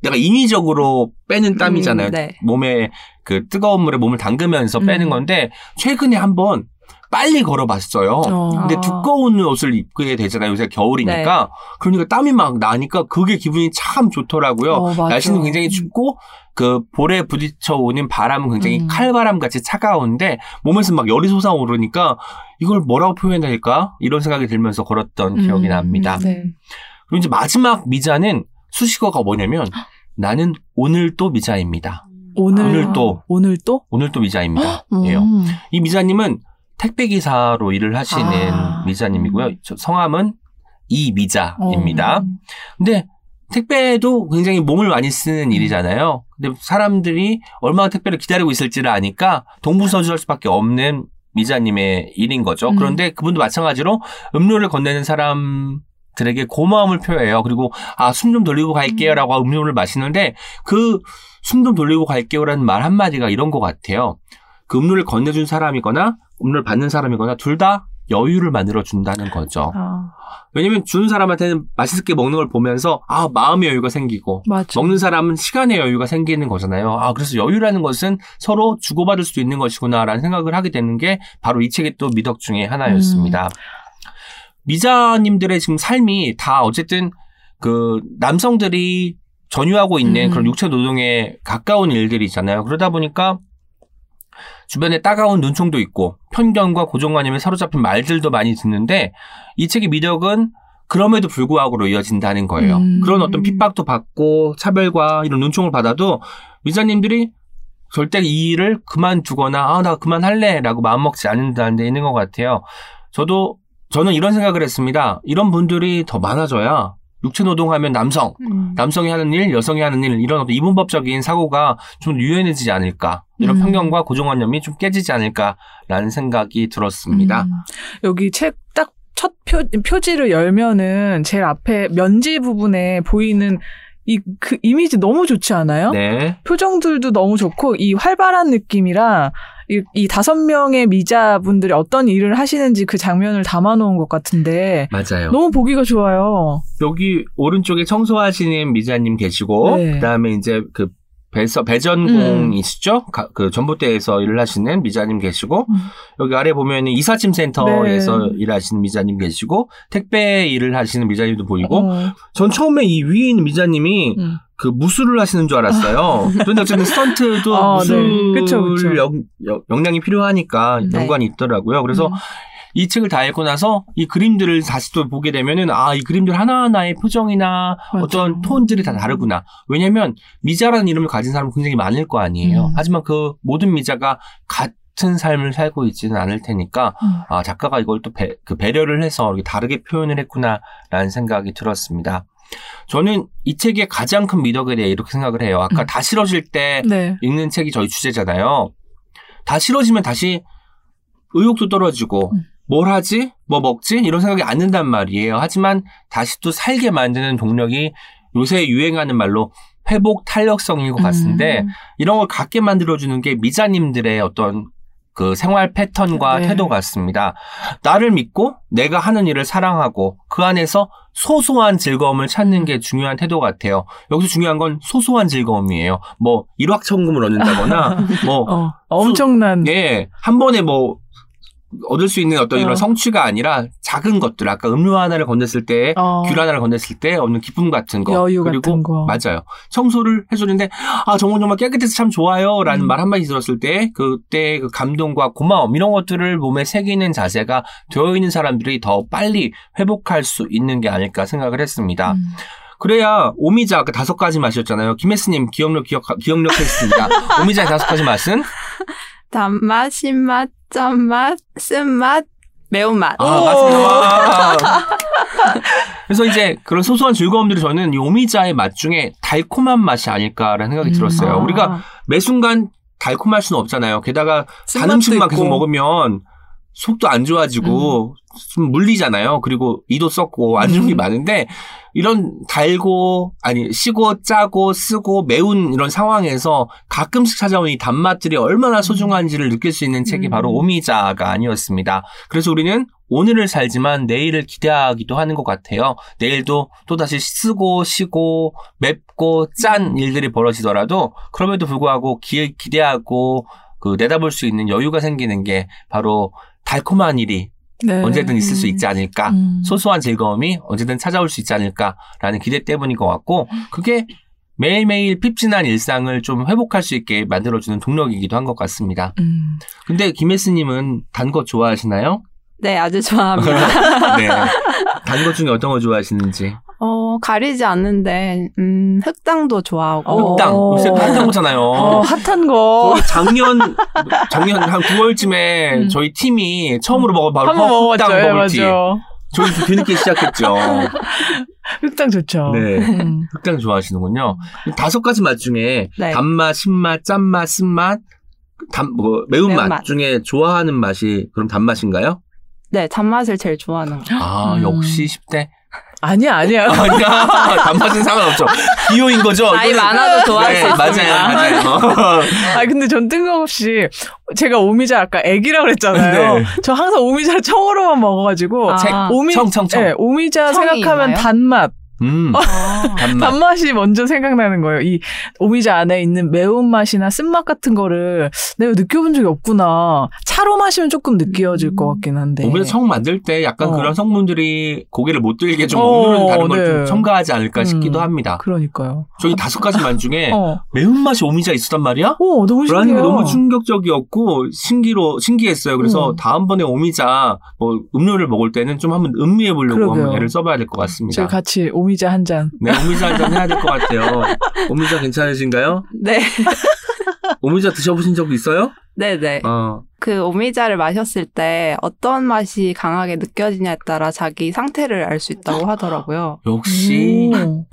내가 인위적으로 빼는 땀이잖아요. 음, 네. 몸에 그 뜨거운 물에 몸을 담그면서 빼는 음. 건데 최근에 한번 빨리 걸어봤어요. 어. 근데 아. 두꺼운 옷을 입게 되잖아요. 요새 겨울이니까. 그러니까 땀이 막 나니까 그게 기분이 참 좋더라고요. 어. 날씨는 굉장히 춥고 그 볼에 부딪혀 오는 바람은 굉장히 음. 칼바람 같이 차가운데 몸에서 막 열이 솟아오르니까 이걸 뭐라고 표현해야 될까? 이런 생각이 들면서 걸었던 기억이 음, 납니다. 네. 그리고 이제 마지막 미자는 수식어가 뭐냐면 [gasps] 나는 오늘 또 미자입니다. 오늘, 오늘 또 오늘 또? 오늘 또 미자입니다. 음. 예요. 이 미자님은 택배 기사로 일을 하시는 아. 미자님이고요. 저 성함은 이미자입니다. 어. 근데 택배도 굉장히 몸을 많이 쓰는 일이잖아요. 근데 사람들이 얼마나 택배를 기다리고 있을지를 아니까 동부서주할 수밖에 없는 미자님의 일인 거죠. 음. 그런데 그분도 마찬가지로 음료를 건네는 사람 들에게 고마움을 표해요. 그리고 아 숨 좀 돌리고 갈게요라고 음료를 마시는데 그 숨 좀 돌리고 갈게요라는 말 한마디가 이런 것 같아요. 그 음료를 건네준 사람이거나 음료를 받는 사람이거나 둘 다 여유를 만들어 준다는 거죠. 아, 왜냐면 주는 사람한테는 맛있게 먹는 걸 보면서 아 마음의 여유가 생기고 맞아. 먹는 사람은 시간의 여유가 생기는 거잖아요. 아 그래서 여유라는 것은 서로 주고받을 수 있는 것이구나라는 생각을 하게 되는 게 바로 이 책의 또 미덕 중에 하나였습니다. 미자님들의 지금 삶이 다 어쨌든 그 남성들이 전유하고 있는 음. 그런 육체 노동에 가까운 일들이잖아요. 그러다 보니까 주변에 따가운 눈총도 있고 편견과 고정관념에 사로잡힌 말들도 많이 듣는데 이 책의 미덕은 그럼에도 불구하고로 이어진다는 거예요. 음. 그런 어떤 핍박도 받고 차별과 이런 눈총을 받아도 미자님들이 절대 이 일을 그만두거나 아 나 그만할래라고 마음먹지 않는다는 데 있는 것 같아요. 저도 저는 이런 생각을 했습니다. 이런 분들이 더 많아져야 육체 노동하면 남성, 음. 남성이 하는 일, 여성이 하는 일 이런 어떤 이분법적인 사고가 좀 유연해지지 않을까 이런 음. 편견과 고정관념이 좀 깨지지 않을까라는 생각이 들었습니다. 음. 여기 책딱첫 표지를 열면은 제일 앞에 면지 부분에 보이는 이 그 이미지 너무 좋지 않아요? 네, 표정들도 너무 좋고 이 활발한 느낌이라 이, 이 다섯 명의 미자분들이 어떤 일을 하시는지 그 장면을 담아놓은 것 같은데 맞아요. 너무 보기가 좋아요. 여기 오른쪽에 청소하시는 미자님 계시고 네. 그다음에 이제 그 배서 배전공이시죠? 가- 그 전봇대에서 일을 하시는 미자님 계시고 음. 여기 아래 보면은 이삿짐 센터에서 네. 일하시는 미자님 계시고 택배 일을 하시는 미자님도 보이고 어, 전 처음에 이 위에 있는 미자님이 음. 그 무술을 하시는 줄 알았어요. 그런데 어쨌든 [laughs] 스턴트도 아, 무술 네. 그쵸, 그쵸. 역, 역- 역량이 필요하니까 네. 연관이 있더라고요. 그래서 음. 이 책을 다 읽고 나서 이 그림들을 다시 또 보게 되면은 아, 이 그림들 하나하나의 표정이나 맞아. 어떤 톤들이 다 다르구나. 왜냐면 미자라는 이름을 가진 사람은 굉장히 많을 거 아니에요. 음. 하지만 그 모든 미자가 같은 삶을 살고 있지는 않을 테니까 음. 아, 작가가 이걸 또 배, 그 배려를 해서 다르게 표현을 했구나라는 생각이 들었습니다. 저는 이 책의 가장 큰 미덕에 대해 이렇게 생각을 해요. 아까 음. 다 싫어질 때 네. 읽는 책이 저희 주제잖아요. 다 싫어지면 다시 의욕도 떨어지고 음. 뭘 하지? 뭐 먹지? 이런 생각이 안 든단 말이에요. 하지만 다시 또 살게 만드는 동력이 요새 유행하는 말로 회복 탄력성인 것 같은데 음. 이런 걸 갖게 만들어주는 게 미자님들의 어떤 그 생활 패턴과 네. 태도 같습니다. 나를 믿고 내가 하는 일을 사랑하고 그 안에서 소소한 즐거움을 찾는 게 중요한 태도 같아요. 여기서 중요한 건 소소한 즐거움이에요. 뭐 일확천금을 얻는다거나 [laughs] 뭐 어, 엄청난 예, 한 번에 뭐 얻을 수 있는 어떤 이런 어. 성취가 아니라 작은 것들 아까 음료 하나를 건넸을 때 어, 귤 하나를 건넸을 때 얻는 기쁨 같은 거 여유 그리고 같은 거. 맞아요 청소를 해주는데 아 정말 정말 깨끗해서 참 좋아요라는 음. 말 한마디 들었을 때 그때 그 감동과 고마움 이런 것들을 몸에 새기는 자세가 되어 있는 사람들이 더 빨리 회복할 수 있는 게 아닐까 생각을 했습니다. 음. 그래야 오미자 그 다섯 가지 맛이었잖아요. 김혜스님 기억력 기억 기억력 했습니다. [laughs] 오미자의 다섯 가지 맛은 단맛, 신맛, 짠맛, 쓴맛, 매운맛. 아, 맞습니다. 와. 그래서 이제 그런 소소한 즐거움들이 저는 이 오미자의 맛 중에 달콤한 맛이 아닐까라는 생각이 음. 들었어요. 아. 우리가 매 순간 달콤할 수는 없잖아요. 게다가 단 음식만 계속. 먹으면 속도 안 좋아지고 좀 물리잖아요. 그리고 이도 썩고 안 좋은 게 음. 많은데 이런 달고 아니 시고 짜고 쓰고 매운 이런 상황에서 가끔씩 찾아오는 이 단맛들이 얼마나 소중한지를 느낄 수 있는 책이 음. 바로 오미자가 아니었습니다. 그래서 우리는 오늘을 살지만 내일을 기대하기도 하는 것 같아요. 내일도 또다시 쓰고 쉬고 맵고 짠 일들이 벌어지더라도 그럼에도 불구하고 기, 기대하고 그 내다볼 수 있는 여유가 생기는 게 바로 달콤한 일이 네. 언제든 있을 수 있지 않을까. 음. 소소한 즐거움이 언제든 찾아올 수 있지 않을까라는 기대 때문인 것 같고 그게 매일매일 핍진한 일상을 좀 회복할 수 있게 만들어주는 동력이기도 한 것 같습니다. 음. 근데 김혜스님은 단 거 좋아하시나요? 네, 아주 좋아합니다. [laughs] 네. 단 것 중에 어떤 거 좋아하시는지. 어, 가리지 않는데, 음, 흑당도 좋아하고. 어. 흑당. 요새 핫한 거잖아요. 어, 핫한 거. 작년, 작년 한 9월쯤에 음. 저희 팀이 처음으로 먹어 바로. 흑당 예, 버블티. 맞아. 저희 좀 뒤늦게 시작했죠. [laughs] 흑당 좋죠. 네. 음. 흑당 좋아하시는군요. 다섯 가지 맛 중에 네. 단맛, 신맛, 짠맛, 쓴맛, 단, 뭐, 매운맛 매운맛. 중에 좋아하는 맛이 그럼 단맛인가요? 네, 단맛을 제일 좋아하는 거. 아, 음. 역시 10대. 아니야, 아니야. [laughs] 아니야. 단맛은 상관없죠. 기호인 거죠. 나이 이거는- 많아도 좋아할 네, 수. 맞아요, 맞아요. [laughs] 아 근데 전 뜬금없이 제가 오미자 아까 애기라고 그랬잖아요. 네. 저 항상 오미자 청으로만 먹어가지고 아. 오미 청, 청, 청. 네, 오미자 생각하면 있나요? 단맛, 음, 단맛. 단맛 이 먼저 생각나는 거예요. 이 오미자 안에 있는 매운맛이나 쓴맛 같은 거를 내가 느껴본 적이 없구나. 차로 마시면 조금 느껴질 것 같긴 한데. 오히려 청 만들 때 약간 어. 그런 성분들이 고기를 못 들게 좀 어, 오늘은 다른 걸좀 네. 첨가하지 않을까 음. 싶기도 합니다. 그러니까요. 저희 다섯 가지 만 중에 어, 매운맛이 오미자 있었단 말이야? 오 너무 라는 게 신기해요. 너무 충격적이었고 신기로 신기했어요. 그래서 음. 다음번에 오미자 뭐 음료를 먹을 때는 좀 한번 음미해 보려고. 한번 애를 써봐야 될 것 같습니다. 저희 같이 오미 자 한 잔. 네, 오미자 한 잔 해야 될 것 같아요. 오미자 괜찮으신가요? 네. [laughs] 오미자 드셔보신 적 있어요? 네네. 어. 그 오미자를 마셨을 때 어떤 맛이 강하게 느껴지냐에 따라 자기 상태를 알 수 있다고 하더라고요. 역시 오,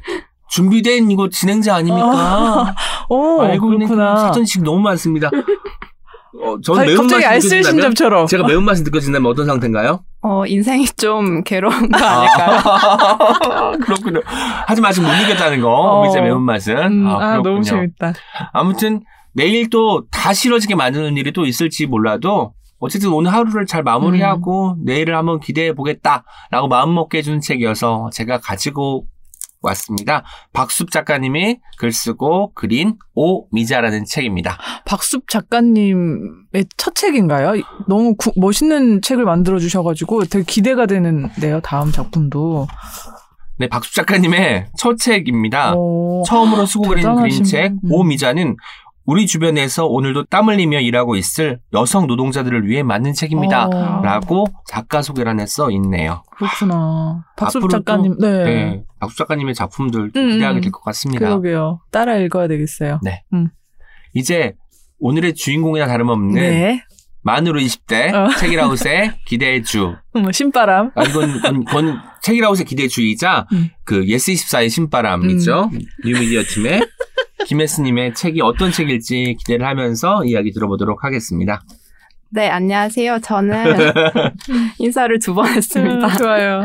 준비된 이거 진행자 아닙니까? 오 알고 있는 그렇구나. 사전식 너무 많습니다. 어, 저는 가- 매운맛이 갑자기 느껴진다면 알쓸신잡처럼. 제가 매운맛이 느껴진다면 어떤 상태인가요? 어, 인생이 [laughs] 좀 괴로운 거 아닐까요? [laughs] 그렇군요. 하지만 아직 못 이겼다는 거, 어. 매운맛은. 음, 아, 그렇군요. 너무 재밌다. 아무튼 내일 또 다 싫어지게 만드는 일이 또 있을지 몰라도 어쨌든 오늘 하루를 잘 마무리하고 음. 내일을 한번 기대해 보겠다라고 마음먹게 해주는 책이어서 제가 가지고 왔습니다. 박숲 작가님이 글 쓰고 그린 오미자라는 책입니다. 박숲 작가님의 첫 책인가요? 너무 구- 멋있는 책을 만들어 주셔가지고 되게 기대가 되는데요. 다음 작품도. 네, 박숲 작가님의 첫 책입니다. 오, 처음으로 쓰고 그린 분. 음. 오미자는 우리 주변에서 오늘도 땀 흘리며 일하고 있을 여성 노동자들을 위해 만든 책입니다. 어, 라고 작가 소개란에 써 있네요. 그렇구나. 앞으로도, 작가님, 네. 네. 박수 작가님의 작품들 음, 기대하게 음. 될것 같습니다. 그러게요. 따라 읽어야 되겠어요. 이제 오늘의 주인공이나 다름없는 네. 만으로 20대 어. 책읽아웃의 기대의 주. 뭐 신바람. 아, 이건, 이건, 이건 책읽아웃의 기대의 주이자 음. 그 예스24의 신바람이죠. 뉴미디어 팀의 김예스님의 책이 어떤 책일지 기대를 하면서 이야기 들어보도록 하겠습니다. 네, 안녕하세요. 저는 [laughs] 인사를 두 번 했습니다. 음, 좋아요.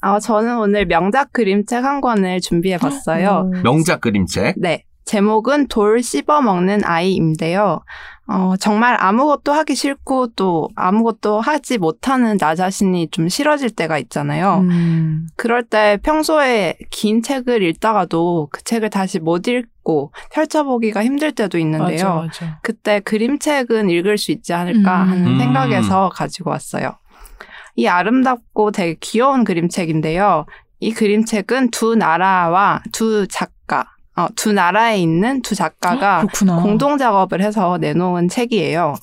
아, 저는 오늘 명작 그림책 한 권을 준비해 봤어요. 음. 명작 그림책. 네. 제목은 돌 씹어 먹는 아이인데요. 어, 정말 아무것도 하기 싫고 또 아무것도 하지 못하는 나 자신이 좀 싫어질 때가 있잖아요. 음. 그럴 때 평소에 긴 책을 읽다가도 그 책을 다시 못 읽고 펼쳐보기가 힘들 때도 있는데요. 맞아, 맞아. 그때 그림책은 읽을 수 있지 않을까 음. 하는 음. 생각에서 가지고 왔어요. 이 아름답고 되게 귀여운 그림책인데요. 이 그림책은 두 나라와 두 작가, 어, 두 나라에 있는 두 작가가 그렇구나. 공동 작업을 해서 내놓은 책이에요.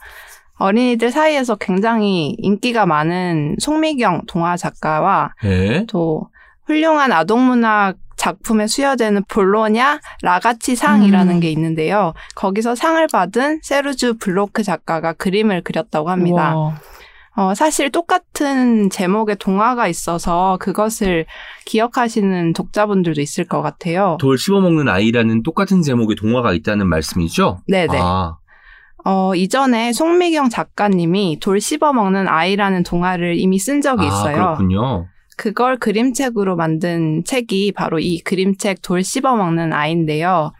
어린이들 사이에서 굉장히 인기가 많은 송미경 동화 작가와 네. 또 훌륭한 아동문학 작품에 수여되는 볼로냐 라가치 상이라는 음. 게 있는데요. 거기서 상을 받은 세르주 블로크 작가가 그림을 그렸다고 합니다. 우와. 어, 사실 똑같은 제목의 동화가 있어서 그것을 기억하시는 독자분들도 있을 것 같아요. 돌 씹어먹는 아이라는 똑같은 제목의 동화가 있다는 말씀이죠? 네네. 아, 어, 이전에 송미경 작가님이 돌 씹어먹는 아이라는 동화를 이미 쓴 적이 아, 있어요. 그렇군요. 그걸 그림책으로 만든 책이 바로 이 그림책 돌 씹어먹는 아이인데요.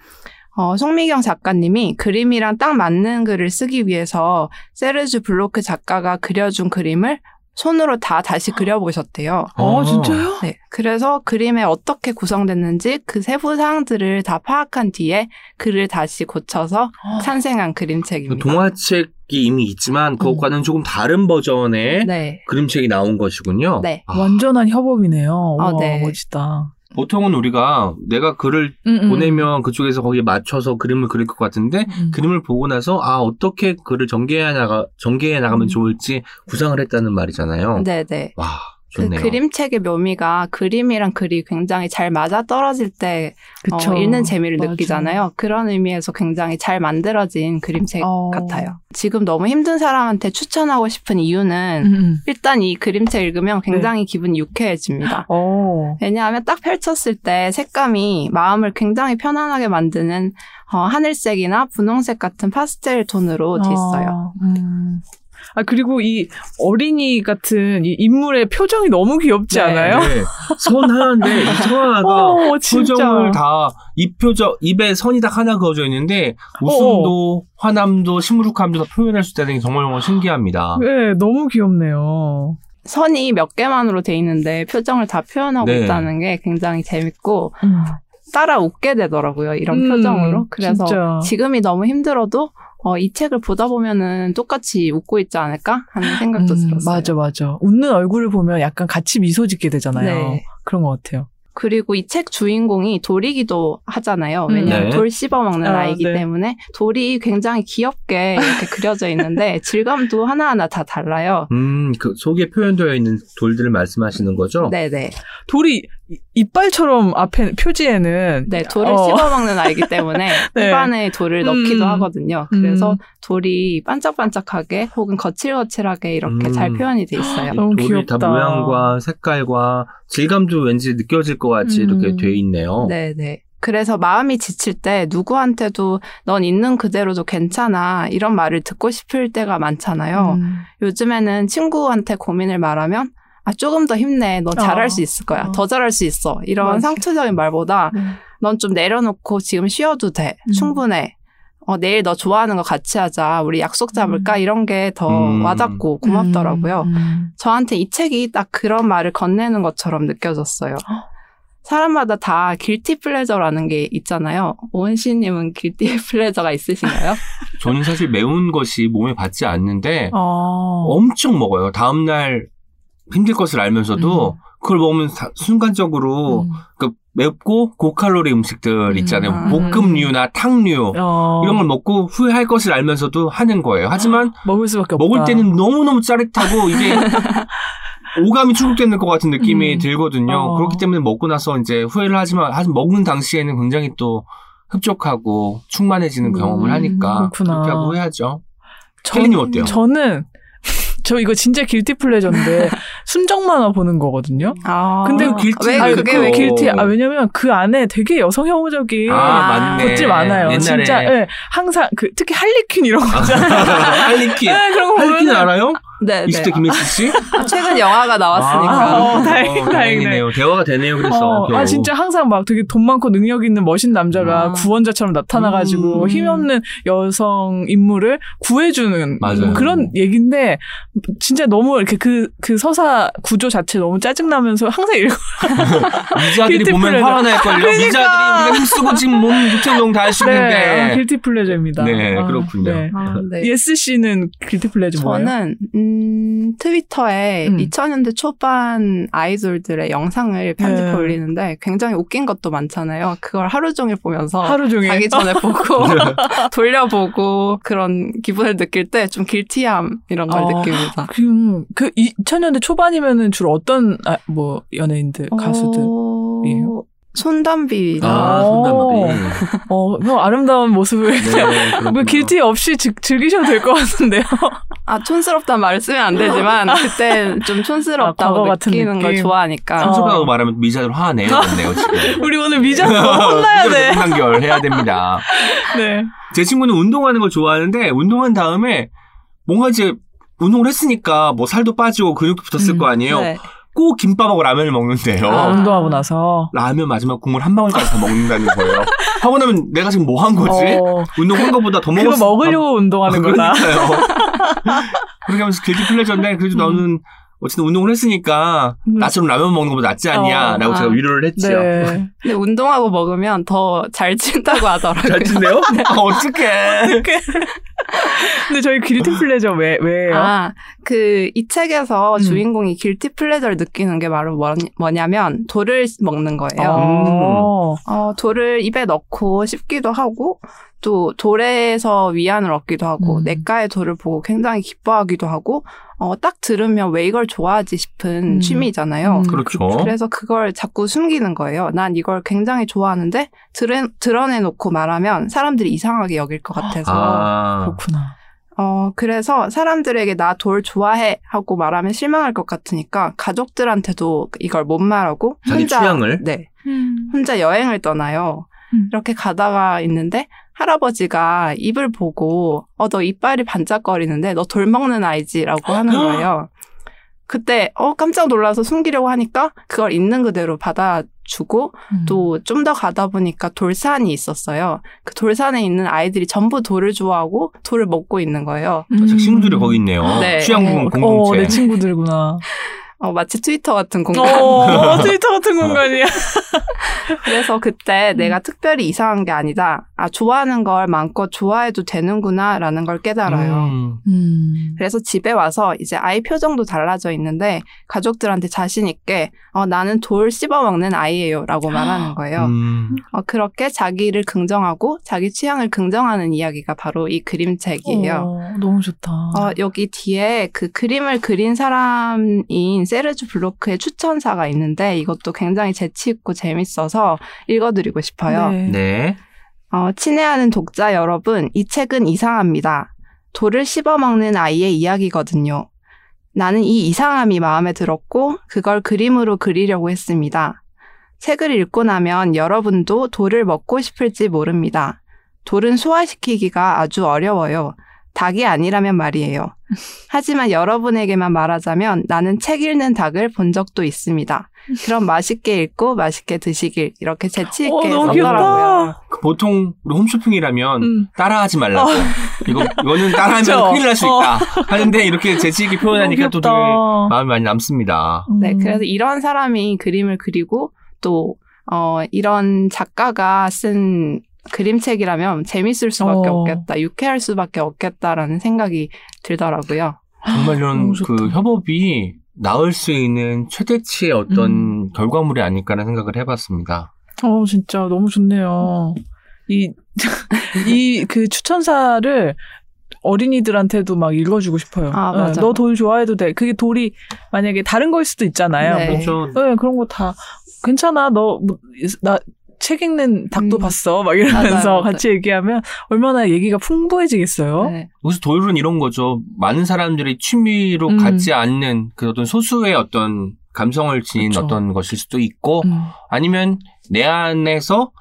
어, 송미경 작가님이 그림이랑 딱 맞는 글을 쓰기 위해서 세르주 블로크 작가가 그려준 그림을 손으로 다 다시 그려보셨대요. 어, 아. 진짜요? 네. 그래서 그림에 어떻게 구성됐는지 그 세부 사항들을 다 파악한 뒤에 글을 다시 고쳐서 탄생한 그림책입니다. 동화책이 이미 있지만 그것과는 조금 다른 버전의 네. 그림책이 나온 것이군요. 네. 아, 완전한 협업이네요. 아, 우와, 네. 멋지다. 보통은 우리가 내가 글을 음, 음. 보내면 그쪽에서 거기에 맞춰서 그림을 그릴 것 같은데 음. 그림을 보고 나서 아 어떻게 글을 전개해 나가 전개해 나가면 음. 좋을지 구상을 했다는 말이잖아요. 네네. 와그 좋네요. 그림책의 묘미가 그림이랑 글이 굉장히 잘 맞아 떨어질 때 그쵸. 어, 읽는 재미를 맞아. 느끼잖아요. 그런 의미에서 굉장히 잘 만들어진 그림책 어. 같아요. 지금 너무 힘든 사람한테 추천하고 싶은 이유는 음, 음. 일단 이 그림책 읽으면 굉장히 기분이 유쾌해집니다. 어. 왜냐하면 딱 펼쳤을 때 색감이 마음을 굉장히 편안하게 만드는 어, 하늘색이나 분홍색 같은 파스텔 톤으로 돼 있어요. 아, 음. 아 그리고 이 어린이 같은 이 인물의 표정이 너무 귀엽지 네. 않아요? 네. 선 하나인데 이 서하나가 [laughs] 어. 표정을 다 입 표정 입에 선이 딱 하나 그어져 있는데 웃음도 화남도 시무룩함도 다 표현할 수 있다는 게 정말 정말 신기합니다. 네, 너무 귀엽네요. 선이 몇 개만으로 돼 있는데 표정을 다 표현하고 네. 있다는 게 굉장히 재밌고 음. 따라 웃게 되더라고요. 이런 음, 표정으로. 그래서 진짜. 지금이 너무 힘들어도 어, 이 책을 보다 보면은 똑같이 웃고 있지 않을까 하는 생각도 음, 들었어요. 맞아, 맞아. 웃는 얼굴을 보면 약간 같이 미소 짓게 되잖아요. 네. 그런 것 같아요. 그리고 이 책 주인공이 돌이기도 하잖아요. 음. 왜냐하면 네. 돌 씹어먹는 아, 아이기 네. 때문에 돌이 굉장히 귀엽게 이렇게 그려져 있는데 [laughs] 질감도 하나하나 다 달라요. 음, 그 속에 표현되어 있는 돌들을 말씀하시는 거죠? 네네. 돌이 이- 이빨처럼 앞에 표지에는 네, 돌을 어. 씹어먹는 아이기 때문에 [laughs] 네. 입안에 돌을 넣기도 음. 하거든요. 그래서 음. 돌이 반짝반짝하게 혹은 거칠거칠하게 이렇게 음. 잘 표현이 돼 있어요. 너무 돌이 귀엽다. 다 모양과 색깔과 질감도 왠지 느껴질 것 같이 음. 이렇게 돼 있네요. 네네. 그래서 마음이 지칠 때 누구한테도 넌 있는 그대로도 괜찮아 이런 말을 듣고 싶을 때가 많잖아요. 음. 요즘에는 친구한테 고민을 말하면 아 조금 더 힘내 너 잘할 어. 수 있을 거야 어. 더 잘할 수 있어 이런 맞아. 상투적인 말보다 네. 넌좀 내려놓고 지금 쉬어도 돼 음. 충분해 어, 내일 너 좋아하는 거 같이 하자 우리 약속 잡을까 음. 이런 게더 음. 와닿고 고맙더라고요 음, 음. 저한테 이 책이 딱 그런 말을 건네는 것처럼 느껴졌어요. 사람마다 다 길티 플레저라는 게 있잖아요. 오은 씨님은 길티 플레저가 있으신가요? 저는 사실 매운 것이 몸에 받지 않는데 어. 엄청 먹어요. 다음날 힘들 것을 알면서도 그걸 먹으면 사- 순간적으로 음. 그 맵고 고칼로리 음식들 있잖아요. 음. 볶음류나 탕류 어. 이런 걸 먹고 후회할 것을 알면서도 하는 거예요. 하지만 먹을 수밖에 없다. 먹을 때는 너무너무 짜릿하고 이게 [laughs] 오감이 출국되는 것 같은 느낌이 음. 들거든요. 어. 그렇기 때문에 먹고 나서 이제 후회를 하지만 하지만 먹는 당시에는 굉장히 또 흡족하고 충만해지는 음, 경험을 하니까 그렇구나. 그렇게 하고 후회하죠. 저- 혜린님 어때요? 저는 저 이거 진짜 길티 플레저인데 순정 만화 보는 거거든요. 아, 근데 그 길티 왜 아니, 그게 그거. 왜 길티 어. 아 왜냐면 그 안에 되게 여성 혐오적인 아. 것들 많아요. 옛날에. 진짜 예, 항상 그 특히 할리퀸 이런 거 있잖아요. [laughs] 할리퀸. 예, 그런 거 할리퀸 보면 알아요? 네, 네. 20대 김혜수 씨? 아, 최근 영화가 나왔으니까. 아, 어, 그렇군요. 다행이네, 다행이네. 다행이네요. 대화가 되네요. 그래서 어. 아 진짜 항상 막 되게 돈 많고 능력 있는 멋진 남자가 음. 구원자처럼 나타나가지고 음. 힘없는 여성 인물을 구해주는 맞아요. 그런 얘기인데 진짜 너무 이렇게 그, 그 서사 구조 자체 너무 짜증나면서 항상 읽어. [laughs] 미자들이 guilty 보면. 화가 날걸요. 그러니까. 미자들이 우리가 힘쓰고 지금 몸 육체 운동 다 할수 네, 있는데. 아, guilty pleasure입니다. 네, 아, 그렇군요. 네. 아, 네. 예스 씨는 guilty pleasure 뭐예요? 저는 음, 트위터에 음. 2000년대 초반 아이돌들의 영상을 편집해 네. 올리는데 굉장히 웃긴 것도 많잖아요. 그걸 하루 종일 보면서 하루 종일 자기 전에 보고 [laughs] [laughs] 돌려보고 그런 기분을 느낄 때 좀 guilty함 이런 걸 어. 느낍니다. 그, 그 2000년대 초반이면은 주로 어떤 아, 뭐 연예인들 가수들이에요? 어, 손담비나 아, 어. 손담비. 어, 그 아름다운 모습을 네. [laughs] 뭐 길티 없이 즐, 즐기셔도 될 것 같은데요. 아 촌스럽다는 말을 쓰면 안 되지만 [laughs] 그때 좀 아, 촌스럽다고 같은 느끼는 걸 느낌. 좋아하니까 어. 솔직하고 말하면 미자들 화가 내요, 네요 지금. [laughs] 우리 오늘 미자도 혼나야 돼. 한결 해야 됩니다. 네. 제 친구는 운동하는 걸 좋아하는데 운동한 다음에 뭔가 이제 운동을 했으니까 뭐 살도 빠지고 근육도 붙었을 음, 거 아니에요. 네. 꼭 김밥하고 라면을 먹는데요. 아, 운동하고 나서. 라면 마지막 국물 한 방울까지 다 먹는다는 거예요. [laughs] 하고 나면 내가 지금 뭐 한 거지? 어, 운동한 것보다 더 그거 먹었어. 먹으려고 운동하는 거다. 그러니까요. 그렇게 하면서 [laughs] 길티 플레저인데 그래도 너는 어쨌든 운동을 했으니까 음. 나처럼 라면 먹는 것보다 낫지 않냐 어, 라고 아. 제가 위로를 했죠. 네. 근데 운동하고 먹으면 더 잘 찐다고 하더라고요. 잘 친대요? [laughs] 아, 어떡해. 근데 저희 길티 플레저 왜, 왜예요? 아, 그, 이 책에서 음. 주인공이 길티 플레저를 느끼는 게 바로 뭐, 뭐냐면, 돌을 먹는 거예요. 어. 어, 돌을 입에 넣고 씹기도 하고, 또 돌에서 위안을 얻기도 하고, 음. 냇가의 돌을 보고 굉장히 기뻐하기도 하고, 어, 딱 들으면 왜 이걸 좋아하지 싶은 음. 취미잖아요. 음. 그렇죠. 그래서 그걸 자꾸 숨기는 거예요. 난 이걸 굉장히 좋아하는데, 드러, 드러내놓고 말하면 사람들이 이상하게 여길 것 같아서. 아, 그렇구나. 어, 그래서 사람들에게 나 돌 좋아해 하고 말하면 실망할 것 같으니까 가족들한테도 이걸 못 말하고 자기 취향을? 네. 혼자 여행을 떠나요. 음. 이렇게 가다가 있는데 할아버지가 입을 보고 어 너 이빨이 반짝거리는데 너 돌 먹는 아이지라고 하는 거예요. 그때 어 깜짝 놀라서 숨기려고 하니까 그걸 있는 그대로 받아주고 음. 또좀 더 가다 보니까 돌산이 있었어요. 그 돌산에 있는 아이들이 전부 돌을 좋아하고 돌을 먹고 있는 거예요. 제 친구들이 거기 있네요. 네. 취향 어, 공동체. 어, 내 친구들구나. 어, 마치 트위터 같은 공간. 어, [laughs] 트위터 같은 공간이야. [laughs] 그래서 그때 내가 특별히 이상한 게 아니다. 아, 좋아하는 걸 마음껏 좋아해도 되는구나, 라는 걸 깨달아요. 음. 음. 그래서 집에 와서 이제 아이 표정도 달라져 있는데 가족들한테 자신있게 어, 나는 돌 씹어먹는 아이예요. 라고 말하는 거예요. 음. 어, 그렇게 자기를 긍정하고 자기 취향을 긍정하는 이야기가 바로 이 그림책이에요. 어, 너무 좋다. 어, 여기 뒤에 그 그림을 그린 사람인 세르주 블로크의 추천사가 있는데 이것도 굉장히 재치있고 재밌어서 읽어드리고 싶어요. 네. 네. 어, 친애하는 독자 여러분, 이 책은 이상합니다. 돌을 씹어먹는 아이의 이야기거든요. 나는 이 이상함이 마음에 들었고, 그걸 그림으로 그리려고 했습니다. 책을 읽고 나면 여러분도 돌을 먹고 싶을지 모릅니다. 돌은 소화시키기가 아주 어려워요. 닭이 아니라면 말이에요. 하지만 여러분에게만 말하자면 나는 책 읽는 닭을 본 적도 있습니다. 그럼 맛있게 읽고 맛있게 드시길 이렇게 재치 있게 어, 너무 썼더라고요. 귀엽다. 그 보통 우리 홈쇼핑이라면 음. 따라하지 말라고. 이거 이거는 따라하면? 큰일 날수 어. 있다. 하는데 이렇게 재치 있게 표현하니까 또 되게 귀엽다. 마음이 많이 남습니다. 네, 음. 그래서 이런 사람이 그림을 그리고 또 어, 이런 작가가 쓴 그림책이라면 재밌을 수밖에 어. 없겠다, 유쾌할 수밖에 없겠다라는 생각이 들더라고요. 정말 이런 좋다. 그 협업이 나을 수 있는 최대치의 어떤 결과물이 아닐까라는 생각을 해봤습니다. 어, 진짜 너무 좋네요. 이, [laughs] 이 그 추천사를 어린이들한테도 막 읽어주고 싶어요. 아, 맞아. 너돌 좋아해도 돼. 그게 돌이 만약에 다른 거일 수도 있잖아요. 네. 뭐. 그렇죠. 네, 그런 거 다 괜찮아. 너 나 책 읽는 닭도 음. 봤어. 막 이러면서 맞아요, 맞아요. 같이 얘기하면 얼마나 얘기가 풍부해지겠어요. 네. 여기서 돌은 이런 거죠. 많은 사람들이 취미로 음. 갖지 않는 그 어떤 소수의 어떤 감성을 지닌 그쵸. 어떤 것일 수도 있고 음. 아니면 내 안에서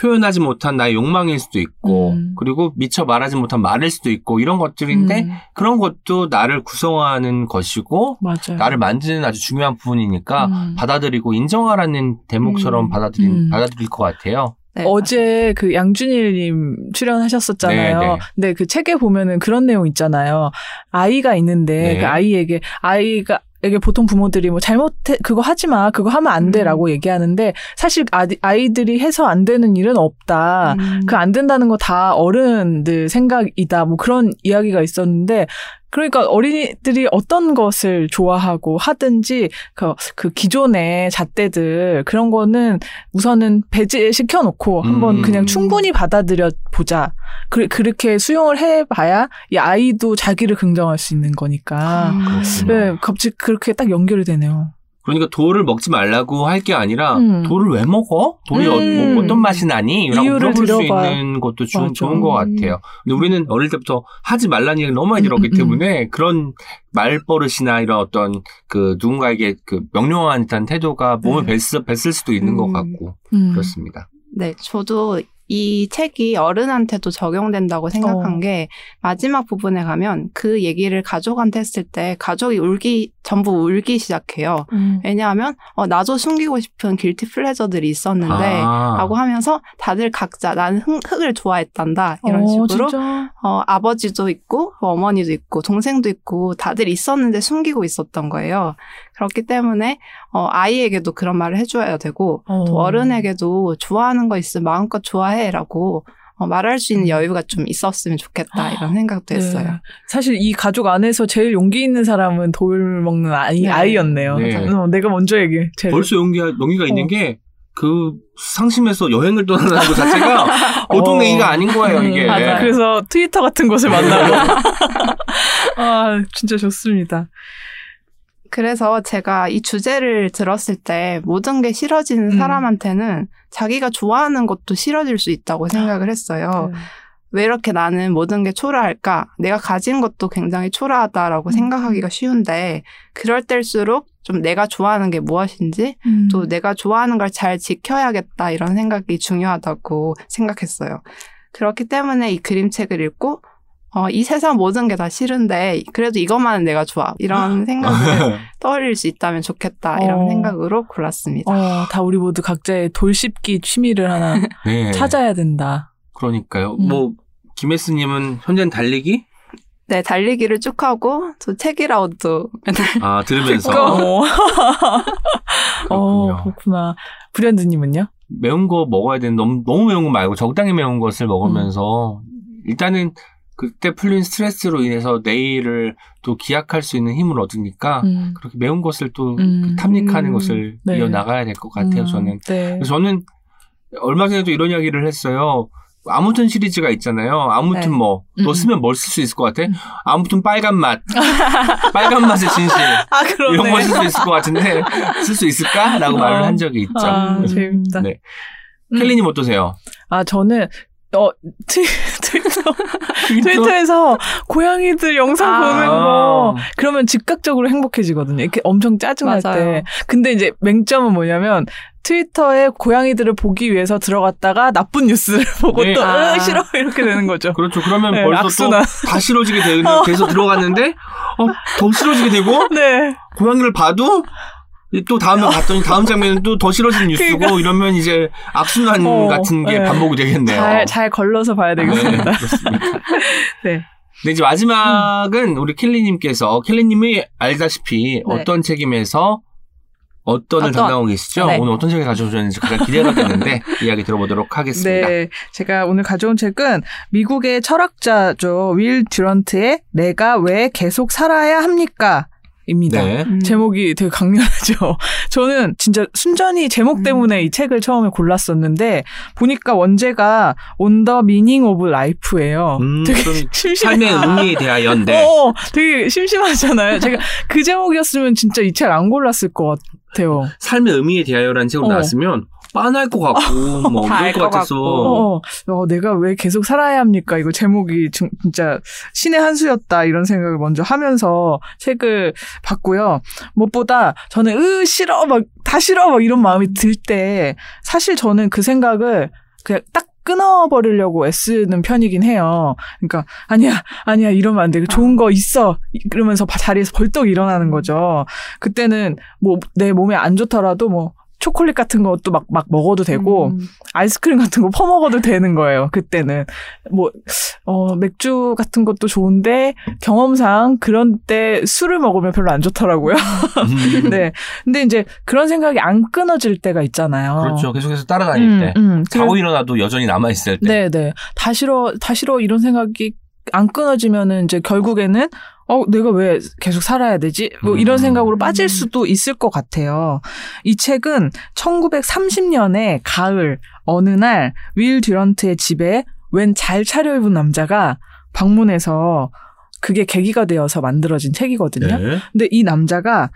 표현하지 못한 나의 욕망일 수도 있고 음. 그리고 미처 말하지 못한 말일 수도 있고 이런 것들인데 음, 그런 것도 나를 구성하는 것이고 맞아요. 나를 만드는 아주 중요한 부분이니까 음. 받아들이고 인정하라는 대목처럼 음. 받아들인 음. 받아들일 것 같아요. 네, 어제 그 양준일님 출연하셨었잖아요. 네, 네. 근데 그 책에 보면은 그런 내용 있잖아요. 아이가 있는데 네. 그 아이에게 아이가 에게 보통 부모들이 뭐 잘못해 그거 하지 마 그거 하면 안 돼라고 얘기하는데 사실 아디, 아이들이 해서 안 되는 일은 없다. 음. 그안 된다는 거 다 어른들 생각이다. 뭐 그런 이야기가 있었는데 그러니까 어린이들이 어떤 것을 좋아하고 하든지 그, 그 기존의 잣대들 그런 거는 우선은 배제시켜 놓고 한번 음. 그냥 충분히 받아들여 보자. 그, 그렇게 수용을 해 봐야 이 아이도 자기를 긍정할 수 있는 거니까. 음. 네, 갑자기 그렇게 딱 연결이 되네요. 그러니까 돌을 먹지 말라고 할 게 아니라 음. 돌을 왜 먹어? 돌이 어, 음. 뭐 어떤 맛이 나니? 라고 물어볼 수 들어봐. 있는 것도 주. 좋은 것 같아요. 근데 우리는 어릴 때부터 하지 말라는 얘기를 너무 많이 음, 들었기 음, 음. 때문에 그런 말버릇이나 이런 어떤 그 누군가에게 그 명령한 듯한 태도가 몸을 네. 뱄을, 뱄을 수도 있는 것 음. 같고 음. 그렇습니다. 네, 저도 이 책이 어른한테도 적용된다고 생각한 어. 게 마지막 부분에 가면 그 얘기를 가족한테 했을 때 가족이 울기 전부 울기 시작해요. 음. 왜냐하면 어, 나도 숨기고 싶은 길티 플레저들이 있었는데 아. 라고 하면서 다들 각자 나는 흙, 흙을 좋아했단다 이런 어, 식으로 진짜? 어, 아버지도 있고 어머니도 있고 동생도 있고 다들 있었는데 숨기고 있었던 거예요. 그렇기 때문에 어, 아이에게도 그런 말을 해줘야 되고 어. 또 어른에게도 좋아하는 거 있으면 마음껏 좋아해라고 어, 말할 수 있는 여유가 좀 있었으면 좋겠다 이런 생각도 했어요. 네. 사실 이 가족 안에서 제일 용기 있는 사람은 돌 먹는 아이, 네. 아이였네요. 네. 어, 내가 먼저 얘기해. 제일. 벌써 용기가, 용기가 있는 어. 게그 상심해서 여행을 떠나는 것 자체가 [laughs] 보통 어. 얘기가 아닌 거예요, 이게. 맞아요. 그래서 트위터 같은 곳을 만나고. [laughs] 아, 진짜 좋습니다. 그래서 제가 이 주제를 들었을 때 모든 게 싫어지는 음. 사람한테는 자기가 좋아하는 것도 싫어질 수 있다고 생각을 했어요. 네. 왜 이렇게 나는 모든 게 초라할까? 내가 가진 것도 굉장히 초라하다라고 음. 생각하기가 쉬운데 그럴 때일수록 좀 내가 좋아하는 게 무엇인지 음. 또 내가 좋아하는 걸 잘 지켜야겠다 이런 생각이 중요하다고 생각했어요. 그렇기 때문에 이 그림책을 읽고 어, 이 세상 모든 게 다 싫은데 그래도 이것만은 내가 좋아 이런 [laughs] 생각을 떠올릴 수 있다면 좋겠다 이런 어. 생각으로 골랐습니다. 어, 다 우리 모두 각자의 돌씹기 취미를 하나 [laughs] 네. 찾아야 된다. 그러니까요. 음. 뭐 김혜수님은 현재는 달리기? 네 달리기를 쭉 하고 저 책이라우드 맨날 아 들으면서 어, [laughs] 어. 그렇구나. 브랜드님은요? 매운 거 먹어야 되는 너무 너무 매운 거 말고 적당히 매운 것을 먹으면서 음. 일단은 그때 풀린 스트레스로 인해서 내일을 또 기약할 수 있는 힘을 얻으니까 음. 그렇게 매운 것을 또 음. 탐닉하는 음. 것을 네. 이어 나가야 될 것 같아요. 음, 저는 네. 저는 얼마 전에도 이런 이야기를 했어요. 아무튼 시리즈가 있잖아요. 아무튼 네. 뭐, 너 음. 쓰면 뭘 쓸 수 있을 것 같아? 음. 아무튼 빨간 맛. [laughs] 빨간 맛의 진실. 아, 그러네. 이런 걸 쓸 수 있을 것 같은데, 쓸 [laughs] 쓸수 있을까? 라고 어. 말을 한 적이 있죠. 아, 음. 재밌다. 네. 음. 켈리님 어떠세요? 아, 저는, 어, 트, [laughs] 트위터, 트위터에서 고양이들 영상 아. 보는 거, 그러면 즉각적으로 행복해지거든요. 이렇게 엄청 짜증날 맞아요. 때. 근데 이제 맹점은 뭐냐면, 트위터에 고양이들을 보기 위해서 들어갔다가 나쁜 뉴스를 [laughs] 보고 네. 또, 아. 으, 싫어. 이렇게 되는 거죠. 그렇죠. 그러면 네, 벌써. 또 다 싫어지게 되, 돼서 [laughs] 들어갔는데, 어, 더 싫어지게 되고, 네. 고양이를 봐도, 또 다음에 봤더니 다음 장면은 또 더 싫어지는 뉴스고, 그러니까. 이러면 이제 악순환 어, 같은 게 네. 반복이 되겠네요. 잘, 잘 걸러서 봐야 네, 되겠습니다. 그렇습니다. [laughs] 네. 네, 이제 마지막은 우리 켈리님께서, 켈리님이 알다시피 네. 어떤 책임에서 어떤을 어떤- 담당하고 계시죠? 네. 오늘 어떤 책을 가져오셨는지 가장 기대가 되는데, [laughs] 이야기 들어보도록 하겠습니다. 네, 제가 오늘 가져온 책은 미국의 철학자죠. 윌 듀런트의 내가 왜 계속 살아야 합니까? 입니다. 네. 음. 제목이 되게 강렬하죠. [laughs] 저는 진짜 순전히 제목 음. 때문에 이 책을 처음에 골랐었는데 보니까 원제가 On the Meaning of Life예요. 음, 되게 좀 [laughs] 심심해. 삶의 의미에 대하여인데, 어, 되게 심심하잖아요. 제가 그 제목이었으면 진짜 이 책 안 골랐을 것 같아요. 삶의 의미에 대하여라는 책으로 어. 나왔으면, 빤할 것 같고, [laughs] 뭐, 다 그럴 알것것 같아서, 어, 어, 내가 왜 계속 살아야 합니까? 이거 제목이 진- 진짜 신의 한 수였다 이런 생각을 먼저 하면서 책을 봤고요. 무엇보다 저는 으 싫어 막 다 싫어 막 이런 마음이 들 때 사실 저는 그 생각을 그냥 딱 끊어버리려고 애쓰는 편이긴 해요. 그러니까 아니야 아니야 이러면 안 돼. 좋은 거 있어. 그러면서 바- 자리에서 벌떡 일어나는 거죠. 그때는 뭐 내 몸에 안 좋더라도 뭐 초콜릿 같은 것도 막, 막 먹어도 되고, 음. 아이스크림 같은 거 퍼먹어도 되는 거예요. 그때는 뭐 어, 맥주 같은 것도 좋은데 경험상 그런 때 술을 먹으면 별로 안 좋더라고요. 음, [laughs] 네. 근데 이제 그런 생각이 안 끊어질 때가 있잖아요. 그렇죠. 계속해서 따라다닐 음, 때. 음. 자고 일어나도 여전히 남아있을 때. 네, 네. 다 싫어, 다 싫어 이런 생각이 안 끊어지면은 이제 결국에는 어, 내가 왜 계속 살아야 되지? 뭐 이런 음. 생각으로 빠질 수도 있을 것 같아요. 이 책은 1930년에 가을 어느 날 윌 듀런트의 집에 웬 잘 차려입은 남자가 방문해서 그게 계기가 되어서 만들어진 책이거든요. 네. 근데 이 남자가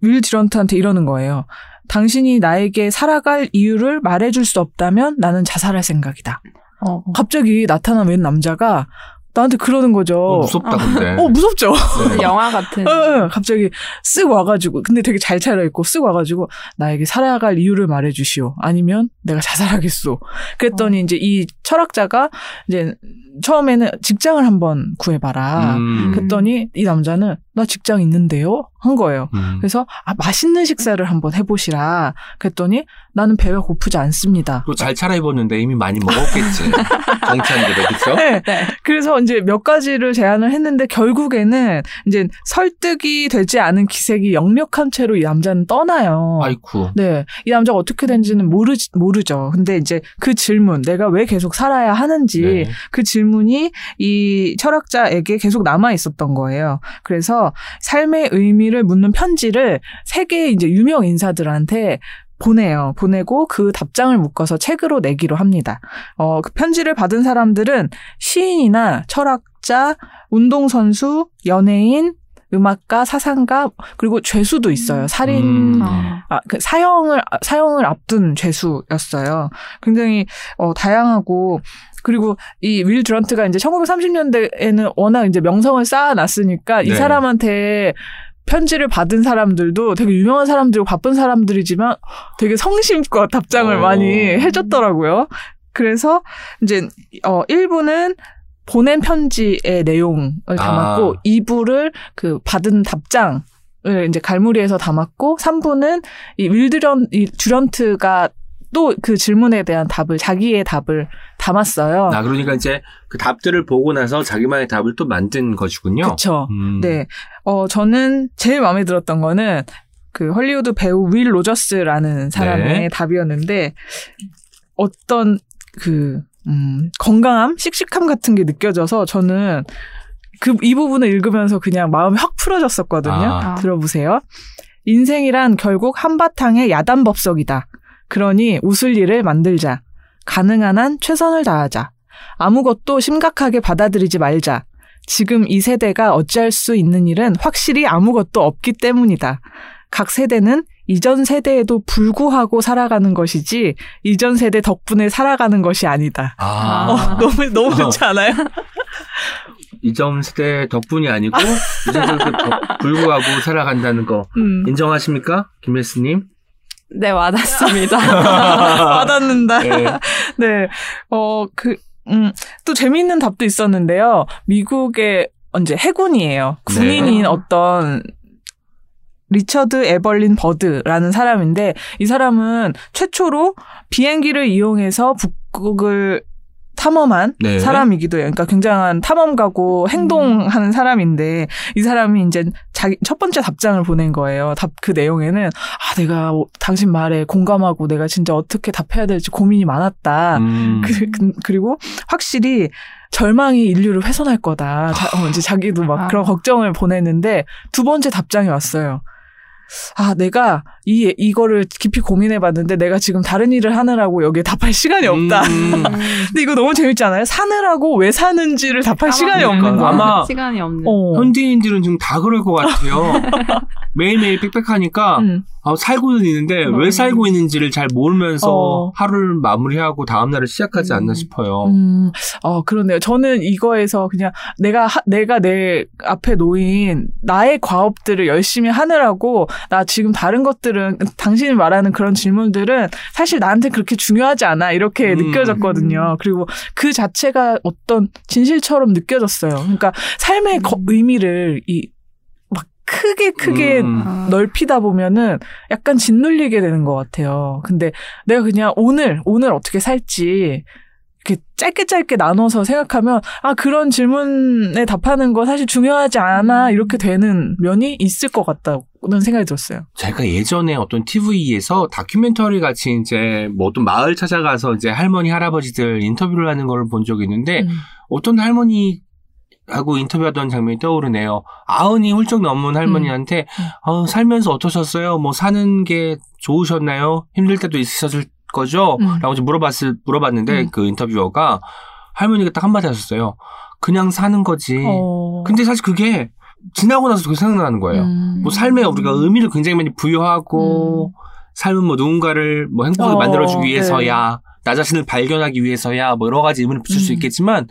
윌 듀런트한테 이러는 거예요. 당신이 나에게 살아갈 이유를 말해줄 수 없다면 나는 자살할 생각이다. 어. 갑자기 나타난 웬 남자가 나한테 그러는 거죠. 어, 무섭다, 근데. 어, 무섭죠? 네. [laughs] 영화 같은. 어, 어, 갑자기 쓱 와가지고, 근데 되게 잘 차려입고 쓱 와가지고, 나에게 살아갈 이유를 말해주시오. 아니면 내가 자살하겠소. 그랬더니 어. 이제 이 철학자가 이제 처음에는 직장을 한번 구해봐라. 음. 그랬더니 이 남자는 나 직장 있는데요? 한 거예요. 음. 그래서 아 맛있는 식사를 한번 해보시라. 그랬더니 나는 배가 고프지 않습니다. 또 잘 차려입었는데 이미 많이 먹었겠지. [laughs] 정찬들은, 그쵸? 네. 네. 그래서 이제 몇 가지를 제안을 했는데 결국에는 이제 설득이 되지 않은 기색이 역력한 채로 이 남자는 떠나요. 아이쿠. 네. 이 남자가 어떻게 된지는 모르, 모르죠. 근데 이제 그 질문, 내가 왜 계속 살아야 하는지 네. 그 질문이 이 철학자에게 계속 남아 있었던 거예요. 그래서 삶의 의미를 묻는 편지를 세계의 이제 유명 인사들한테 보내요. 보내고 그 답장을 묶어서 책으로 내기로 합니다. 어, 그 편지를 받은 사람들은 시인이나 철학자, 운동선수, 연예인, 음악가, 사상가, 그리고 죄수도 있어요. 살인, 음. 어. 아, 그 사형을, 사형을 앞둔 죄수였어요. 굉장히, 어, 다양하고, 그리고 이 윌 드런트가 이제 1930년대에는 워낙 이제 명성을 쌓아놨으니까 이 네. 사람한테 편지를 받은 사람들도 되게 유명한 사람들이고 바쁜 사람들이지만 되게 성심껏 답장을 어. 많이 해줬더라고요. 그래서 이제 어 1부는 보낸 편지의 내용을 담았고 아. 2부를 그 받은 답장 을 이제 갈무리에서 담았고 3부는 이 윌드런 이 듀런트가 또 그 질문에 대한 답을 자기의 답을 담았어요. 아, 그러니까 이제 그 답들을 보고 나서 자기만의 답을 또 만든 것이군요. 그렇죠. 음. 네. 어, 저는 제일 마음에 들었던 거는 그 헐리우드 배우 윌 로저스라는 사람의 네. 답이었는데 어떤 그, 음, 건강함, 씩씩함 같은 게 느껴져서 저는 그, 이 부분을 읽으면서 그냥 마음이 확 풀어졌었거든요. 아. 아. 들어보세요. 인생이란 결국 한바탕의 야단법석이다. 그러니 웃을 일을 만들자. 가능한 한 최선을 다하자. 아무것도 심각하게 받아들이지 말자. 지금 이 세대가 어찌할 수 있는 일은 확실히 아무것도 없기 때문이다. 각 세대는 이전 세대에도 불구하고 살아가는 것이지 이전 세대 덕분에 살아가는 것이 아니다. 아. 어, 너무 너무 좋지 않아요? [laughs] 이점 세대 덕분이 아니고 이점 세대 덕- 불구하고 살아간다는 거 음. 인정하십니까, 김혜수님? 네, 와닿습니다. [laughs] 와닿는다. 네. 네. 어, 그, 음, 또 재미있는 답도 있었는데요. 미국의, 언제, 해군이에요. 군인인 네. 어떤, 리처드 에벌린 버드라는 사람인데, 이 사람은 최초로 비행기를 이용해서 북극을 탐험한 네. 사람이기도 해요. 그러니까 굉장한 탐험가고 행동하는 사람인데 이 사람이 이제 자기 첫 번째 답장을 보낸 거예요. 답 그 내용에는 아 내가 당신 말에 공감하고 내가 진짜 어떻게 답해야 될지 고민이 많았다. 음. 그, 리고 확실히 절망이 인류를 훼손할 거다. 자, 어, 이제 자기도 막 아. 그런 걱정을 보냈는데 두 번째 답장이 왔어요. 아, 내가 이 이거를 깊이 고민해 봤는데 내가 지금 다른 일을 하느라고 여기에 답할 시간이 없다. 음. [laughs] 근데 이거 너무 재밌지 않아요? 사느라고 왜 사는지를 답할 시간이 까먹으니까. 없는 거야. 아마 시간이 없는. 어. 현대인들은 지금 다 그럴 것 같아요. [laughs] 매일매일 빽빽하니까 음. 아, 살고는 있는데 왜 음. 살고 있는지를 잘 모르면서 어. 하루를 마무리하고 다음 날을 시작하지 않나 음. 싶어요. 음, 어, 그러네요. 저는 이거에서 그냥 내가, 하- 내가 내 앞에 놓인 나의 과업들을 열심히 하느라고 나 지금 다른 것들은 당신이 말하는 그런 질문들은 사실 나한테 그렇게 중요하지 않아. 이렇게 음. 느껴졌거든요. 그리고 그 자체가 어떤 진실처럼 느껴졌어요. 그러니까 삶의 거- 음. 의미를 이, 막 크게 크게 음. 아. 넓히다 보면은 약간 짓눌리게 되는 것 같아요. 근데 내가 그냥 오늘, 오늘 어떻게 살지, 이렇게 짧게 짧게 나눠서 생각하면, 아, 그런 질문에 답하는 거 사실 중요하지 않아, 이렇게 되는 면이 있을 것 같다 는 생각이 들었어요. 제가 예전에 어떤 TV에서 다큐멘터리 같이 이제 뭐 어떤 마을 찾아가서 이제 할머니 할아버지들 인터뷰를 하는 걸 본 적이 있는데 음. 어떤 할머니 하고 인터뷰하던 장면이 떠오르네요. 아흔이 훌쩍 넘은 할머니한테 어, 살면서 어떠셨어요? 뭐 사는 게 좋으셨나요? 힘들 때도 있으셨을 거죠? 음. 라고 좀 물어봤을 물어봤는데 음. 그 인터뷰어가 할머니가 딱 한마디 하셨어요. 그냥 사는 거지. 어. 근데 사실 그게 지나고 나서 그게 생각나는 거예요. 음. 뭐 삶에 우리가 의미를 굉장히 많이 부여하고 삶은 뭐 누군가를 뭐 행복하게 어, 만들어주기 위해서야 나 자신을 발견하기 위해서야 뭐 여러 가지 의미를 붙일 수 음. 있겠지만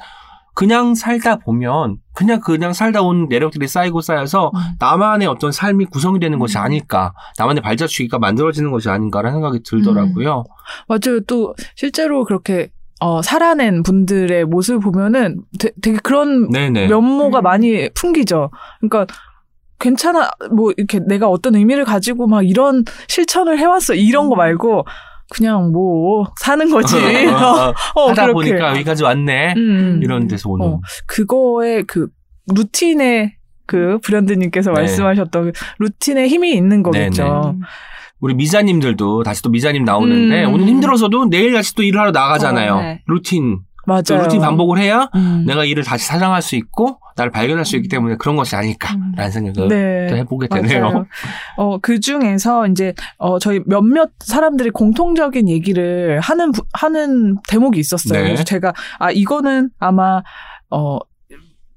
그냥 살다 보면 그냥 그냥 살다 온 내력들이 쌓이고 쌓여서 음. 나만의 어떤 삶이 구성이 되는 것이 음. 아닐까 나만의 발자취가 만들어지는 것이 아닌가라는 생각이 들더라고요. 맞아요. 또 실제로 그렇게 어, 살아낸 분들의 모습을 보면은 되, 게 그런 네네. 면모가 음. 많이 풍기죠. 그러니까 괜찮아 뭐 이렇게 내가 어떤 의미를 가지고 막 이런 실천을 해왔어 이런 거 음. 말고 그냥 뭐 사는 거지. 어, 어, [laughs] 하다 그렇게. 보니까 여기까지 왔네. 음. 이런 데서 오는. 어. 그거에 그 루틴에 그 브랜드님께서 네. 말씀하셨던 그 루틴에 힘이 있는 거겠죠. 네네. 우리 미자님들도 다시 또 미자님 나오는데 음. 오늘 힘들어서도 내일 다시 또 일을 하러 나가잖아요. 어, 네. 루틴. 그 맞아요. 루틴 반복을 해야 음. 내가 일을 다시 사랑할 수 있고 나를 발견할 수 있기 때문에 그런 것이 아닐까라는 음. 생각을 네. 또 해보게 되네요. 맞아요. 어, 그 중에서 이제, 어, 저희 몇몇 사람들이 공통적인 얘기를 하는, 부- 하는 대목이 있었어요. 네. 그래서 제가, 아, 이거는 아마, 어,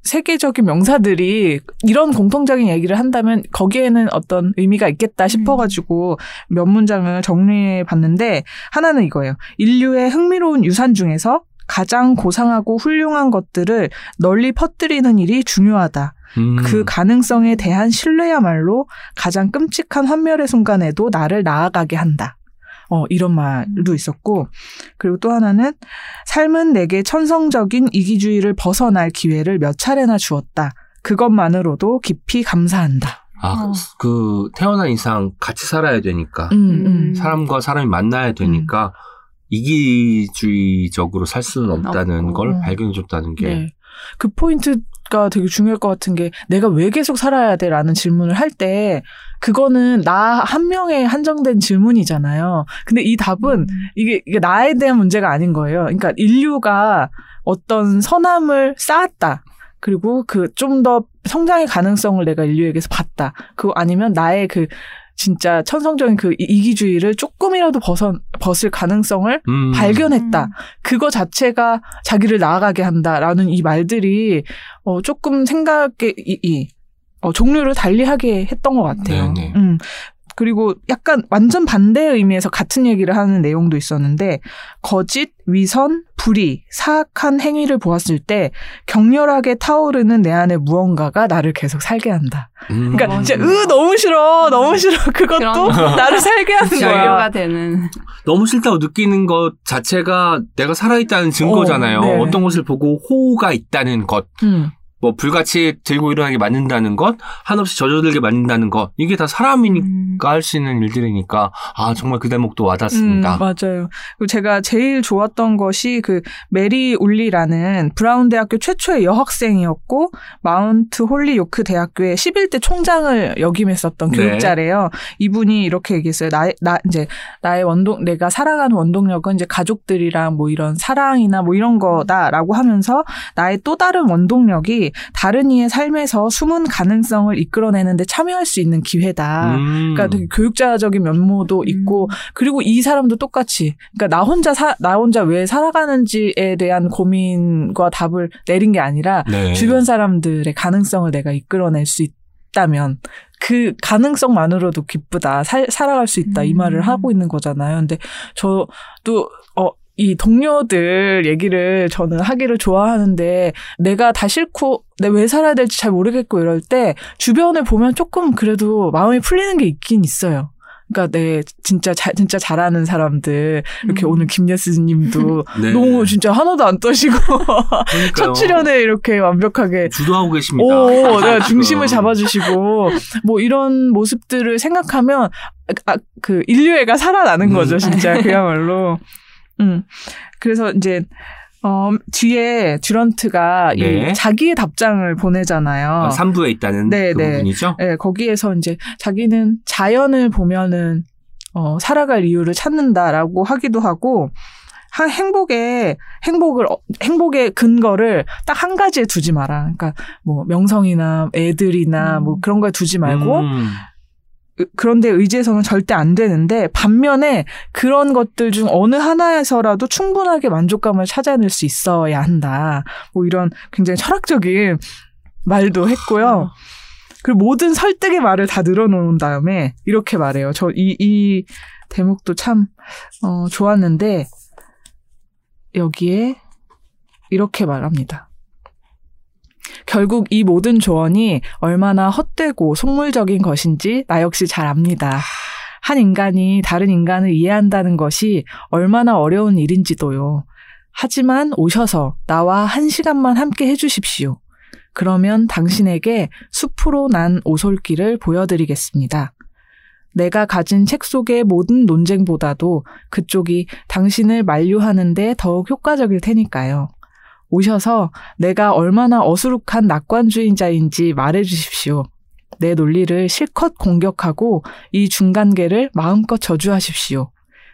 세계적인 명사들이 이런 공통적인 얘기를 한다면 거기에는 어떤 의미가 있겠다 싶어가지고 몇 문장을 정리해 봤는데 하나는 이거예요. 인류의 흥미로운 유산 중에서 가장 고상하고 훌륭한 것들을 널리 퍼뜨리는 일이 중요하다. 음. 그 가능성에 대한 신뢰야말로 가장 끔찍한 환멸의 순간에도 나를 나아가게 한다. 어, 이런 말도 있었고, 그리고 또 하나는 삶은 내게 천성적인 이기주의를 벗어날 기회를 몇 차례나 주었다. 그것만으로도 깊이 감사한다. 아, 어. 그 태어난 이상 같이 살아야 되니까 음, 음. 사람과 사람이 만나야 되니까 이기주의적으로 살 수는 없다는 없고. 걸 발견해줬다는 게 네. 그 포인트 가 되게 중요할 것 같은 게 내가 왜 계속 살아야 돼? 라는 질문을 할 때 그거는 나 한 명에 한정된 질문이잖아요. 근데 이 답은 이게, 이게 나에 대한 문제가 아닌 거예요. 그러니까 인류가 어떤 선함을 쌓았다. 그리고 그 좀 더 성장의 가능성을 내가 인류에게서 봤다. 그거 아니면 나의 그 진짜 천성적인 그 이- 이기주의를 조금이라도 벗어, 벗을 가능성을 음. 발견했다. 음. 그거 자체가 자기를 나아가게 한다라는 이 말들이 어 조금 생각의 이, 이 어, 종류를 달리하게 했던 것 같아요. 네네. 음. 그리고 약간 완전 반대의 의미에서 같은 얘기를 하는 내용도 있었는데 거짓, 위선, 불의, 사악한 행위를 보았을 때 격렬하게 타오르는 내 안에 무언가가 나를 계속 살게 한다. 음. 그러니까 음. 진짜 으 너무 싫어, 너무 싫어. 그것도 나를 살게 하는 거야. 되는 너무 싫다고 느끼는 것 자체가 내가 살아있다는 증거잖아요. 어, 네. 어, 떤 것을 보고 호우가 있다는 것, 음. 뭐 불같이 들고 일어나게 만든다는 것, 한없이 젖어들게 만든다는 것, 이게 다 사람이니까 음. 할수 있는 일들이니까 아 정말 그 대목도 와닿습니다. 음, 맞아요. 그리고 제가 제일 좋았던 것이 그 메리 울리라는 브라운 대학교 최초의 여학생이었고 마운트 홀리요크 대학교의 11대 총장을 역임했었던 네. 교육자래요. 이분이 이렇게 얘기했어요. 나, 나 이제 나의 원동 내가 살아가는 원동력은 이제 가족들이랑 뭐 이런 사랑이나 뭐 이런 거다라고 하면서 나의 또 다른 원동력이 다른 이의 삶에서 숨은 가능성을 이끌어내는데 참여할 수 있는 기회다. 음. 그러니까 되게 교육자적인 면모도 있고 그리고 이 사람도 똑같이 그러니까 나 혼자 사, 나 혼자 왜 살아가는지에 대한 고민과 답을 내린 게 아니라 네. 주변 사람들의 가능성을 내가 이끌어낼 수 있다면 그 가능성만으로도 기쁘다 살, 살아갈 수 있다 이 음. 말을 하고 있는 거잖아요. 근데 저도 어. 이 동료들 얘기를 저는 하기를 좋아하는데 내가 다 싫고 내가 왜 살아야 될지 잘 모르겠고 이럴 때 주변을 보면 조금 그래도 마음이 풀리는 게 있긴 있어요. 그러니까 내 진짜 잘 진짜 잘하는 사람들 이렇게 음. 오늘 김예스님도 [laughs] 네. 너무 진짜 하나도 안 떠시고. 첫 출연에 이렇게 완벽하게 주도하고 계십니다. 오, [laughs] 내가 중심을. 잡아주시고 뭐 이런 모습들을 생각하면 아, 그 인류애가 살아나는 음. 거죠, 진짜 그야말로. 음. 그래서 이제 어 뒤에 듀런트가 네. 이 자기의 답장을 보내잖아요. 아, 3부에 있다는 네, 그 네. 부분이죠. 예, 거기에서 이제 자기는 자연을 보면은 어, 살아갈 이유를 찾는다라고 하기도 하고 한 행복의 행복을 어, 행복의 근거를 딱 한 가지에 두지 마라. 그러니까 뭐 명성이나 애들이나 음. 뭐 그런 거에 두지 말고 음. 으- 그런데 의지해서는 절대 안 되는데 반면에 그런 것들 중 어느 하나에서라도 충분하게 만족감을 찾아낼 수 있어야 한다. 뭐 이런 굉장히 철학적인 말도 했고요. 그리고 모든 설득의 말을 다 늘어놓은 다음에 이렇게 말해요. 저 이 이 대목도 참 어, 좋았는데 여기에 이렇게 말합니다. 결국 이 모든 조언이 얼마나 헛되고 속물적인 것인지 나 역시 잘 압니다. 한 인간이 다른 인간을 이해한다는 것이 얼마나 어려운 일인지도요. 하지만 오셔서 나와 한 시간만 함께 해주십시오. 그러면 당신에게 숲으로 난 오솔길을 보여드리겠습니다. 내가 가진 책 속의 모든 논쟁보다도 그쪽이 당신을 만류하는데 더욱 효과적일 테니까요. 오셔서 내가 얼마나 어수룩한 낙관주의자인지 말해 주십시오. 내 논리를 실컷 공격하고 이 중간계를 마음껏 저주하십시오.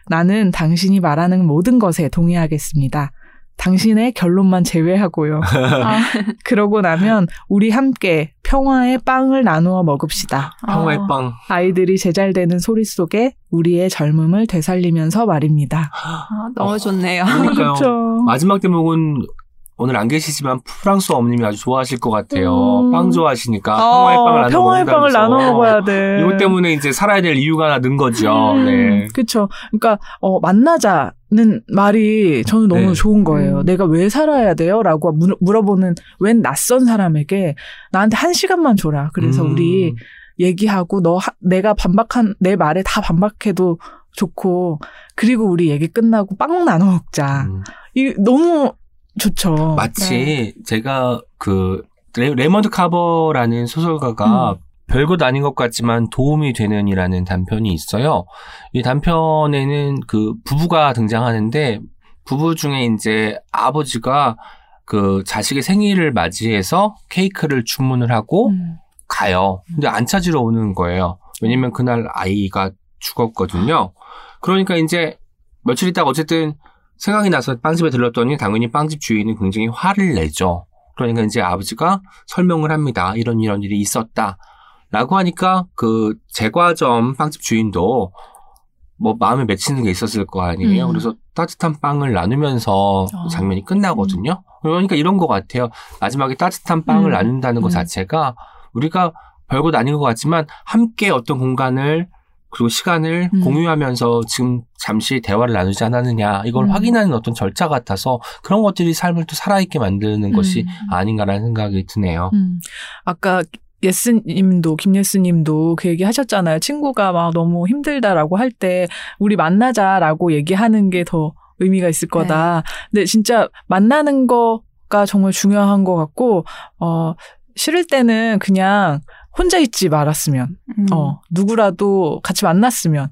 나는 당신이 말하는 모든 것에 동의하겠습니다. 당신의 결론만 제외하고요. [laughs] 아, 그러고 나면 우리 함께 평화의 빵을 나누어 먹읍시다. 평화의 어. 빵. 아이들이 제잘되는 소리 속에 우리의 젊음을 되살리면서 말입니다. 아, 너무 좋네요. 그러니까요. [laughs] 그렇죠. 마지막 대목은 오늘 안 계시지만 프랑스 어머님이 아주 좋아하실 것 같아요. 음. 빵 좋아하시니까 어, 평화의 빵을 나눠 평화의 빵을. 나눠 먹어야 돼. 이것 때문에 이제 살아야 될 이유가 하나 는 거죠. 음, 네. 그쵸. 그러니까, 어, 만나자 는 말이 저는 너무 네. 좋은 거예요. 음. 내가 왜 살아야 돼요? 라고 물- 물어보는 웬 낯선 사람에게 나한테 한 시간만 줘라. 그래서 음. 우리 얘기하고 너, 하- 내가 반박한, 내 말에 다 반박해도 좋고 그리고 우리 얘기 끝나고 빵 나눠 먹자. 음. 이 너무 좋죠. 마치 네. 제가 그 레, 레이먼드 카버라는 소설가가 음. 별것 아닌 것 같지만 도움이 되는이라는 단편이 있어요. 이 단편에는 그 부부가 등장하는데 부부 중에 이제 아버지가 그 자식의 생일을 맞이해서 케이크를 주문을 하고 음. 가요. 근데 안 찾으러 오는 거예요. 왜냐면 그날 아이가 죽었거든요. 그러니까 이제 며칠 있다가 어쨌든 생각이 나서 빵집에 들렀더니 당연히 빵집 주인은 굉장히 화를 내죠. 그러니까 이제 아버지가 설명을 합니다. 이런 이런 일이 있었다. 라고 하니까 그 제과점 빵집 주인도 뭐 마음에 맺히는 게 있었을 거 아니에요. 음. 그래서 따뜻한 빵을 나누면서 어. 장면이 끝나거든요. 그러니까 이런 것 같아요. 마지막에 따뜻한 빵을 음. 나눈다는 것 음. 자체가 우리가 별것 아닌 것 같지만 함께 어떤 공간을 그리고 시간을 음. 공유하면서 지금 잠시 대화를 나누지 않았느냐 이걸 음. 확인하는 어떤 절차 같아서 그런 것들이 삶을 또 살아있게 만드는 것이 음. 아닌가라는 생각이 드네요. 음. 아까 예스님도 김예스님도 그 얘기 하셨잖아요. 친구가 막 너무 힘들다라고 할 때 우리 만나자라고 얘기하는 게 더 의미가 있을 거다. 근데 진짜 만나는 거가 정말 중요한 것 같고 어 싫을 때는 그냥 혼자 있지 말았으면 음. 어 누구라도 같이 만났으면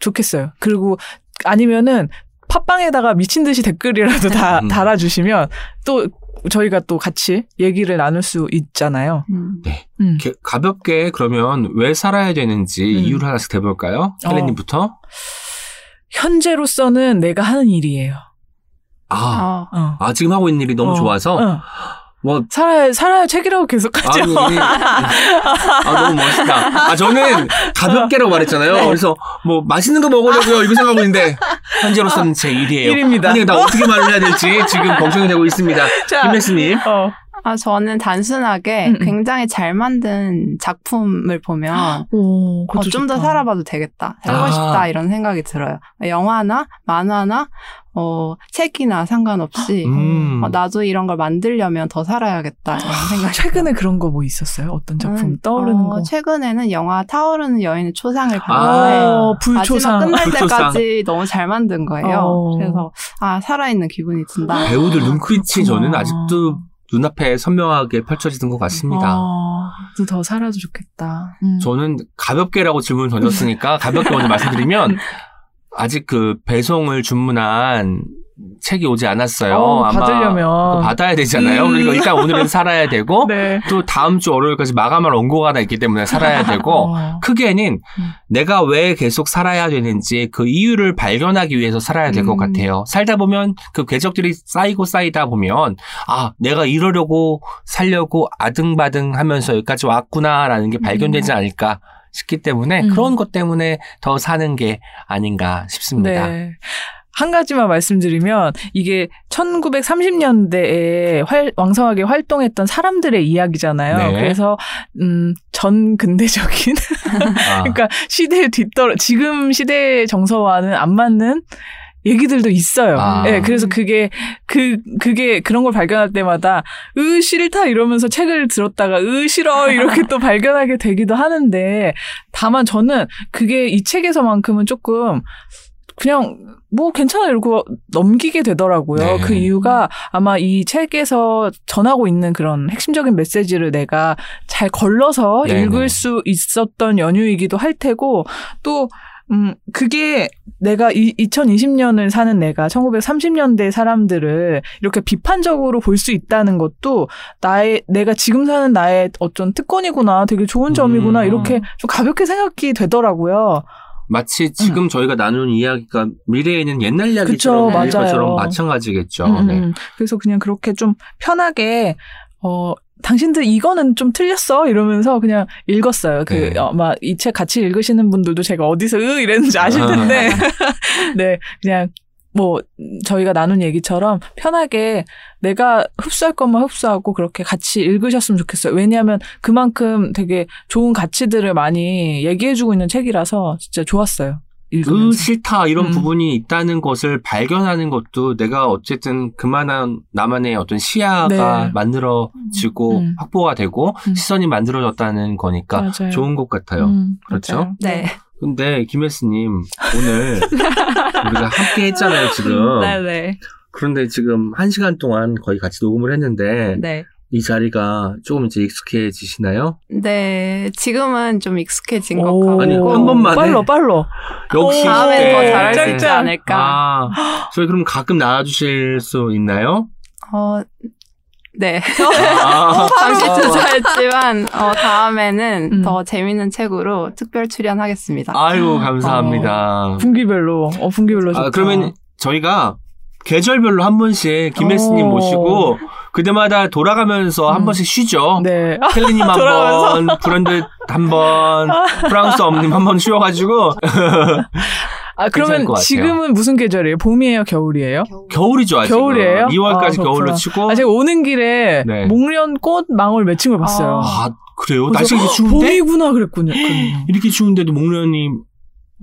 좋겠어요. 그리고 아니면은 팟빵에다가 미친 듯이 댓글이라도 다 음. 달아주시면 또 저희가 또 같이 얘기를 나눌 수 있잖아요. 음. 음. 이렇게 가볍게 그러면 왜 살아야 되는지 음. 이유를 하나씩 대볼까요? 어. 헬렌님부터. 현재로서는 내가 하는 일이에요. 아, 어. 어. 아, 지금 하고 있는 일이 너무 어, 좋아서 어. 뭐 살아야 살아야 책이라고 계속 하죠. 아니, 아, 너무 멋있다. 아, 저는 가볍게라고 말했잖아요. 네. 그래서 뭐 맛있는 거 먹으려고요. 이거 생각하고 있는데 현재로서는 제 일이에요. 일입니다. 아니, 나 어떻게 말을 해야 될지 지금 걱정이 되고 있습니다. 자, 김혜수님. 어. 아, 저는 단순하게 음, 음. 굉장히 잘 만든 작품을 보면 [gasps] 오, 어, 좀 더. 살아봐도 되겠다. 살고 아. 싶다. 이런 생각이 들어요. 영화나 만화나 어, 책이나 상관없이 음. 어, 나도 이런 걸 만들려면 더 살아야겠다. 이런 생각이 최근에 그런 거 뭐 있었어요? 어떤 작품 저는, 떠오르는 어, 거? 최근에는 영화 타오르는 여인의 초상을 아. 봤는데 어, 마지막 불초상. 끝날 불초상. 때까지 너무 잘 만든 거예요. 어. 그래서 아 살아있는 기분이 든다. 배우들 눈빛이. 저는 아직도 눈앞에 선명하게 펼쳐지는 것 같습니다. 어, 더 살아도 좋겠다. 음. 저는 가볍게라고 질문을 던졌으니까 가볍게 먼저 말씀드리면 [laughs] 아직 그 배송을 주문한 책이 오지 않았어요. 어, 아마 받으려면. 받아야 되잖아요. 음. 그러니까 일단 오늘은 살아야 되고 [laughs] 네. 또 다음 주 월요일까지 마감할 원고가 하나 있기 때문에 살아야 되고 [laughs] 어. 크게는 음. 내가 왜 계속 살아야 되는지 그 이유를 발견하기 위해서 살아야 될것 음. 같아요. 살다 보면 그 궤적들이 쌓이고 쌓이다 보면 아 내가 이러려고 살려고 아등바등 하면서 여기까지 왔구나라는 게 발견되지 않을까 싶기 때문에 음. 그런 것 때문에 더 사는 게 아닌가 싶습니다. 네. 한 가지만 말씀드리면 이게 1930년대에 활, 왕성하게 활동했던 사람들의 이야기잖아요. 네. 그래서 음, 전 근대적인 [laughs] 아, 그러니까 시대에 뒤떨어 지금 시대 정서와는 안 맞는 얘기들도 있어요. 아. 네, 그래서 그게 그 그게 그런 걸 발견할 때마다 으 싫다 이러면서 책을 들었다가 으 싫어 이렇게 또 발견하게 되기도 하는데 다만 저는 그게 이 책에서만큼은 조금 그냥 뭐 괜찮아 이러고 넘기게 되더라고요. 네. 그 이유가 아마 이 책에서 전하고 있는 그런 핵심적인 메시지를 내가 잘 걸러서 네네. 읽을 수 있었던 연유이기도 할 테고 또 음, 그게 내가 이, 2020년을 사는 내가 1930년대 사람들을 이렇게 비판적으로 볼 수 있다는 것도 나의, 내가 지금 사는 나의 어떤 특권이구나, 되게 좋은 점이구나, 음. 이렇게 좀 가볍게 생각이 되더라고요. 마치 지금 저희가 나누는 이야기가 미래에 있는 옛날 이야기처럼 음. 그쵸. 것처럼 마찬가지겠죠. 음, 네. 음. 그래서 그냥 그렇게 좀 편하게, 어, 당신들 이거는 좀 틀렸어 이러면서 그냥 읽었어요. 그 네. 아마 이 책 같이 읽으시는 분들도 제가 어디서 으 이랬는지 아실 텐데 [laughs] 네 그냥 뭐 저희가 나눈 얘기처럼 편하게 내가 흡수할 것만 흡수하고 그렇게 같이 읽으셨으면 좋겠어요. 왜냐하면 그만큼 되게 좋은 가치들을 많이 얘기해주고 있는 책이라서 진짜 좋았어요. 그 읽으면서. 싫다 이런 음. 부분이 있다는 것을 발견하는 것도 내가 어쨌든 그만한 나만의 어떤 시야가 네. 만들어지고 음. 확보가 되고 음. 시선이 만들어졌다는 거니까 맞아요. 좋은 것 같아요. 음, 그렇죠? 맞아요. 네. 근데 김혜스님 오늘 [laughs] 우리가 함께 했잖아요 지금. 네네. 그런데 지금 한 시간 동안 거의 같이 녹음을 했는데 네. 이 자리가 조금 이제 익숙해지시나요? 네. 지금은 좀 익숙해진 것 오. 같고. 아니, 한 번만 해. 빨로 빨로. 역시 다음엔 네. 더 잘할 수 있지. 않을까. 아, 저희 그럼 가끔 나와주실 수 있나요? 어, 네. 아, [laughs] 잠시 주저했지만, 어, 다음에는 음. 더 재밌는 책으로 특별 출연하겠습니다. 아이고 감사합니다. 분기별로. 어 분기별로 좋다. 아, 그러면 저희가 계절별로 한 번씩 김혜스님 오. 모시고 그때마다 돌아가면서 한 음. 번씩 쉬죠. 네. [laughs] 켈리님 한. 번, 브랜드 한 번, 프랑스 엄님 한 번 쉬어가지고 [laughs] 아 그러면. 지금은 무슨 계절이에요? 봄이에요, 겨울이에요? 겨울이죠 아직. 겨울이에요? 2월까지 아, 겨울로. 치고. 아 제가 오는 길에 네. 목련꽃 망울 맺힌 걸 봤어요. 아, 그래요? 그래서 날씨가 이렇게 추운데 봄이구나 그랬군요. [gasps] 이렇게 추운데도 목련이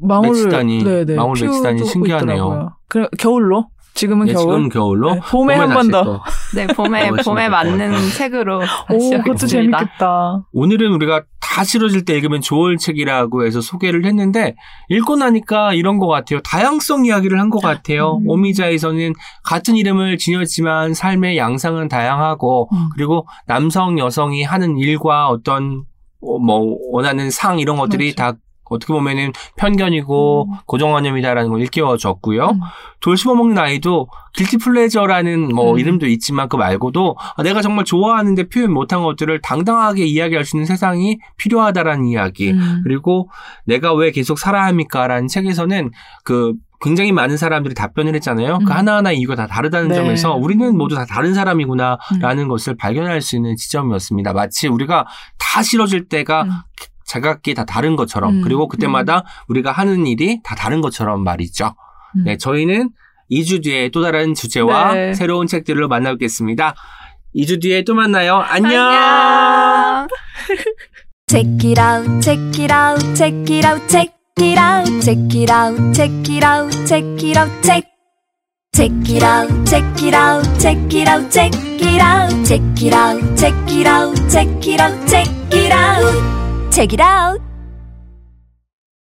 망울을 맺히다니, 네 네, 망울 맺히다니 신기하네요. 있더라고요. 그 겨울로 지금은 예, 겨울. 지금 겨울로 네, 봄에 한 다시 번 더. 또. 네, 봄에, 봄에 것 맞는. 책으로 오, 그것도. 재밌겠다. 오늘은 우리가 다 싫어질 때 읽으면 좋을 책이라고 해서 소개를 했는데 읽고 나니까 이런 것 같아요. 다양성 이야기를 한 것 같아요. 음. 오미자에서는 같은 이름을 지녔지만 삶의 양상은 다양하고 음. 그리고 남성 여성이 하는 일과 어떤 어, 뭐 원하는 상 이런 것들이 맞아. 다 어떻게 보면은 편견이고 음. 고정관념이다라는 걸 일깨워줬고요. 음. 돌 씹어먹는 아이도 길티 플레저라는 뭐 음. 이름도 있지만 그 말고도 아, 내가 정말 좋아하는데 표현 못한 것들을 당당하게 이야기할 수 있는 세상이 필요하다라는 이야기. 음. 그리고 내가 왜 계속 살아야 합니까라는 책에서는 그 굉장히 많은 사람들이 답변을 했잖아요. 음. 그 하나하나 이유가 다 다르다는 네. 점에서 우리는 모두 다 다른 음. 사람이구나라는 것을 발견할 수 있는 지점이었습니다. 마치 우리가 다 싫어질 때가 음. 제각기 다 다른 것처럼 음. 그리고 그때마다 우리가 하는 일이 다 다른 것처럼 말이죠. 음. 네, 저희는 2주 뒤에 또 다른 주제와 네. 새로운 책들로 만나뵙겠습니다. 2주 뒤에 또 만나요. 안녕! 안녕. Check it out, check it out, check it out, check it out, check it out, check it out, check it out, check. Check it out, check it out, check it out, check it out, check it out, check it out, check it out, check it out, Check it out!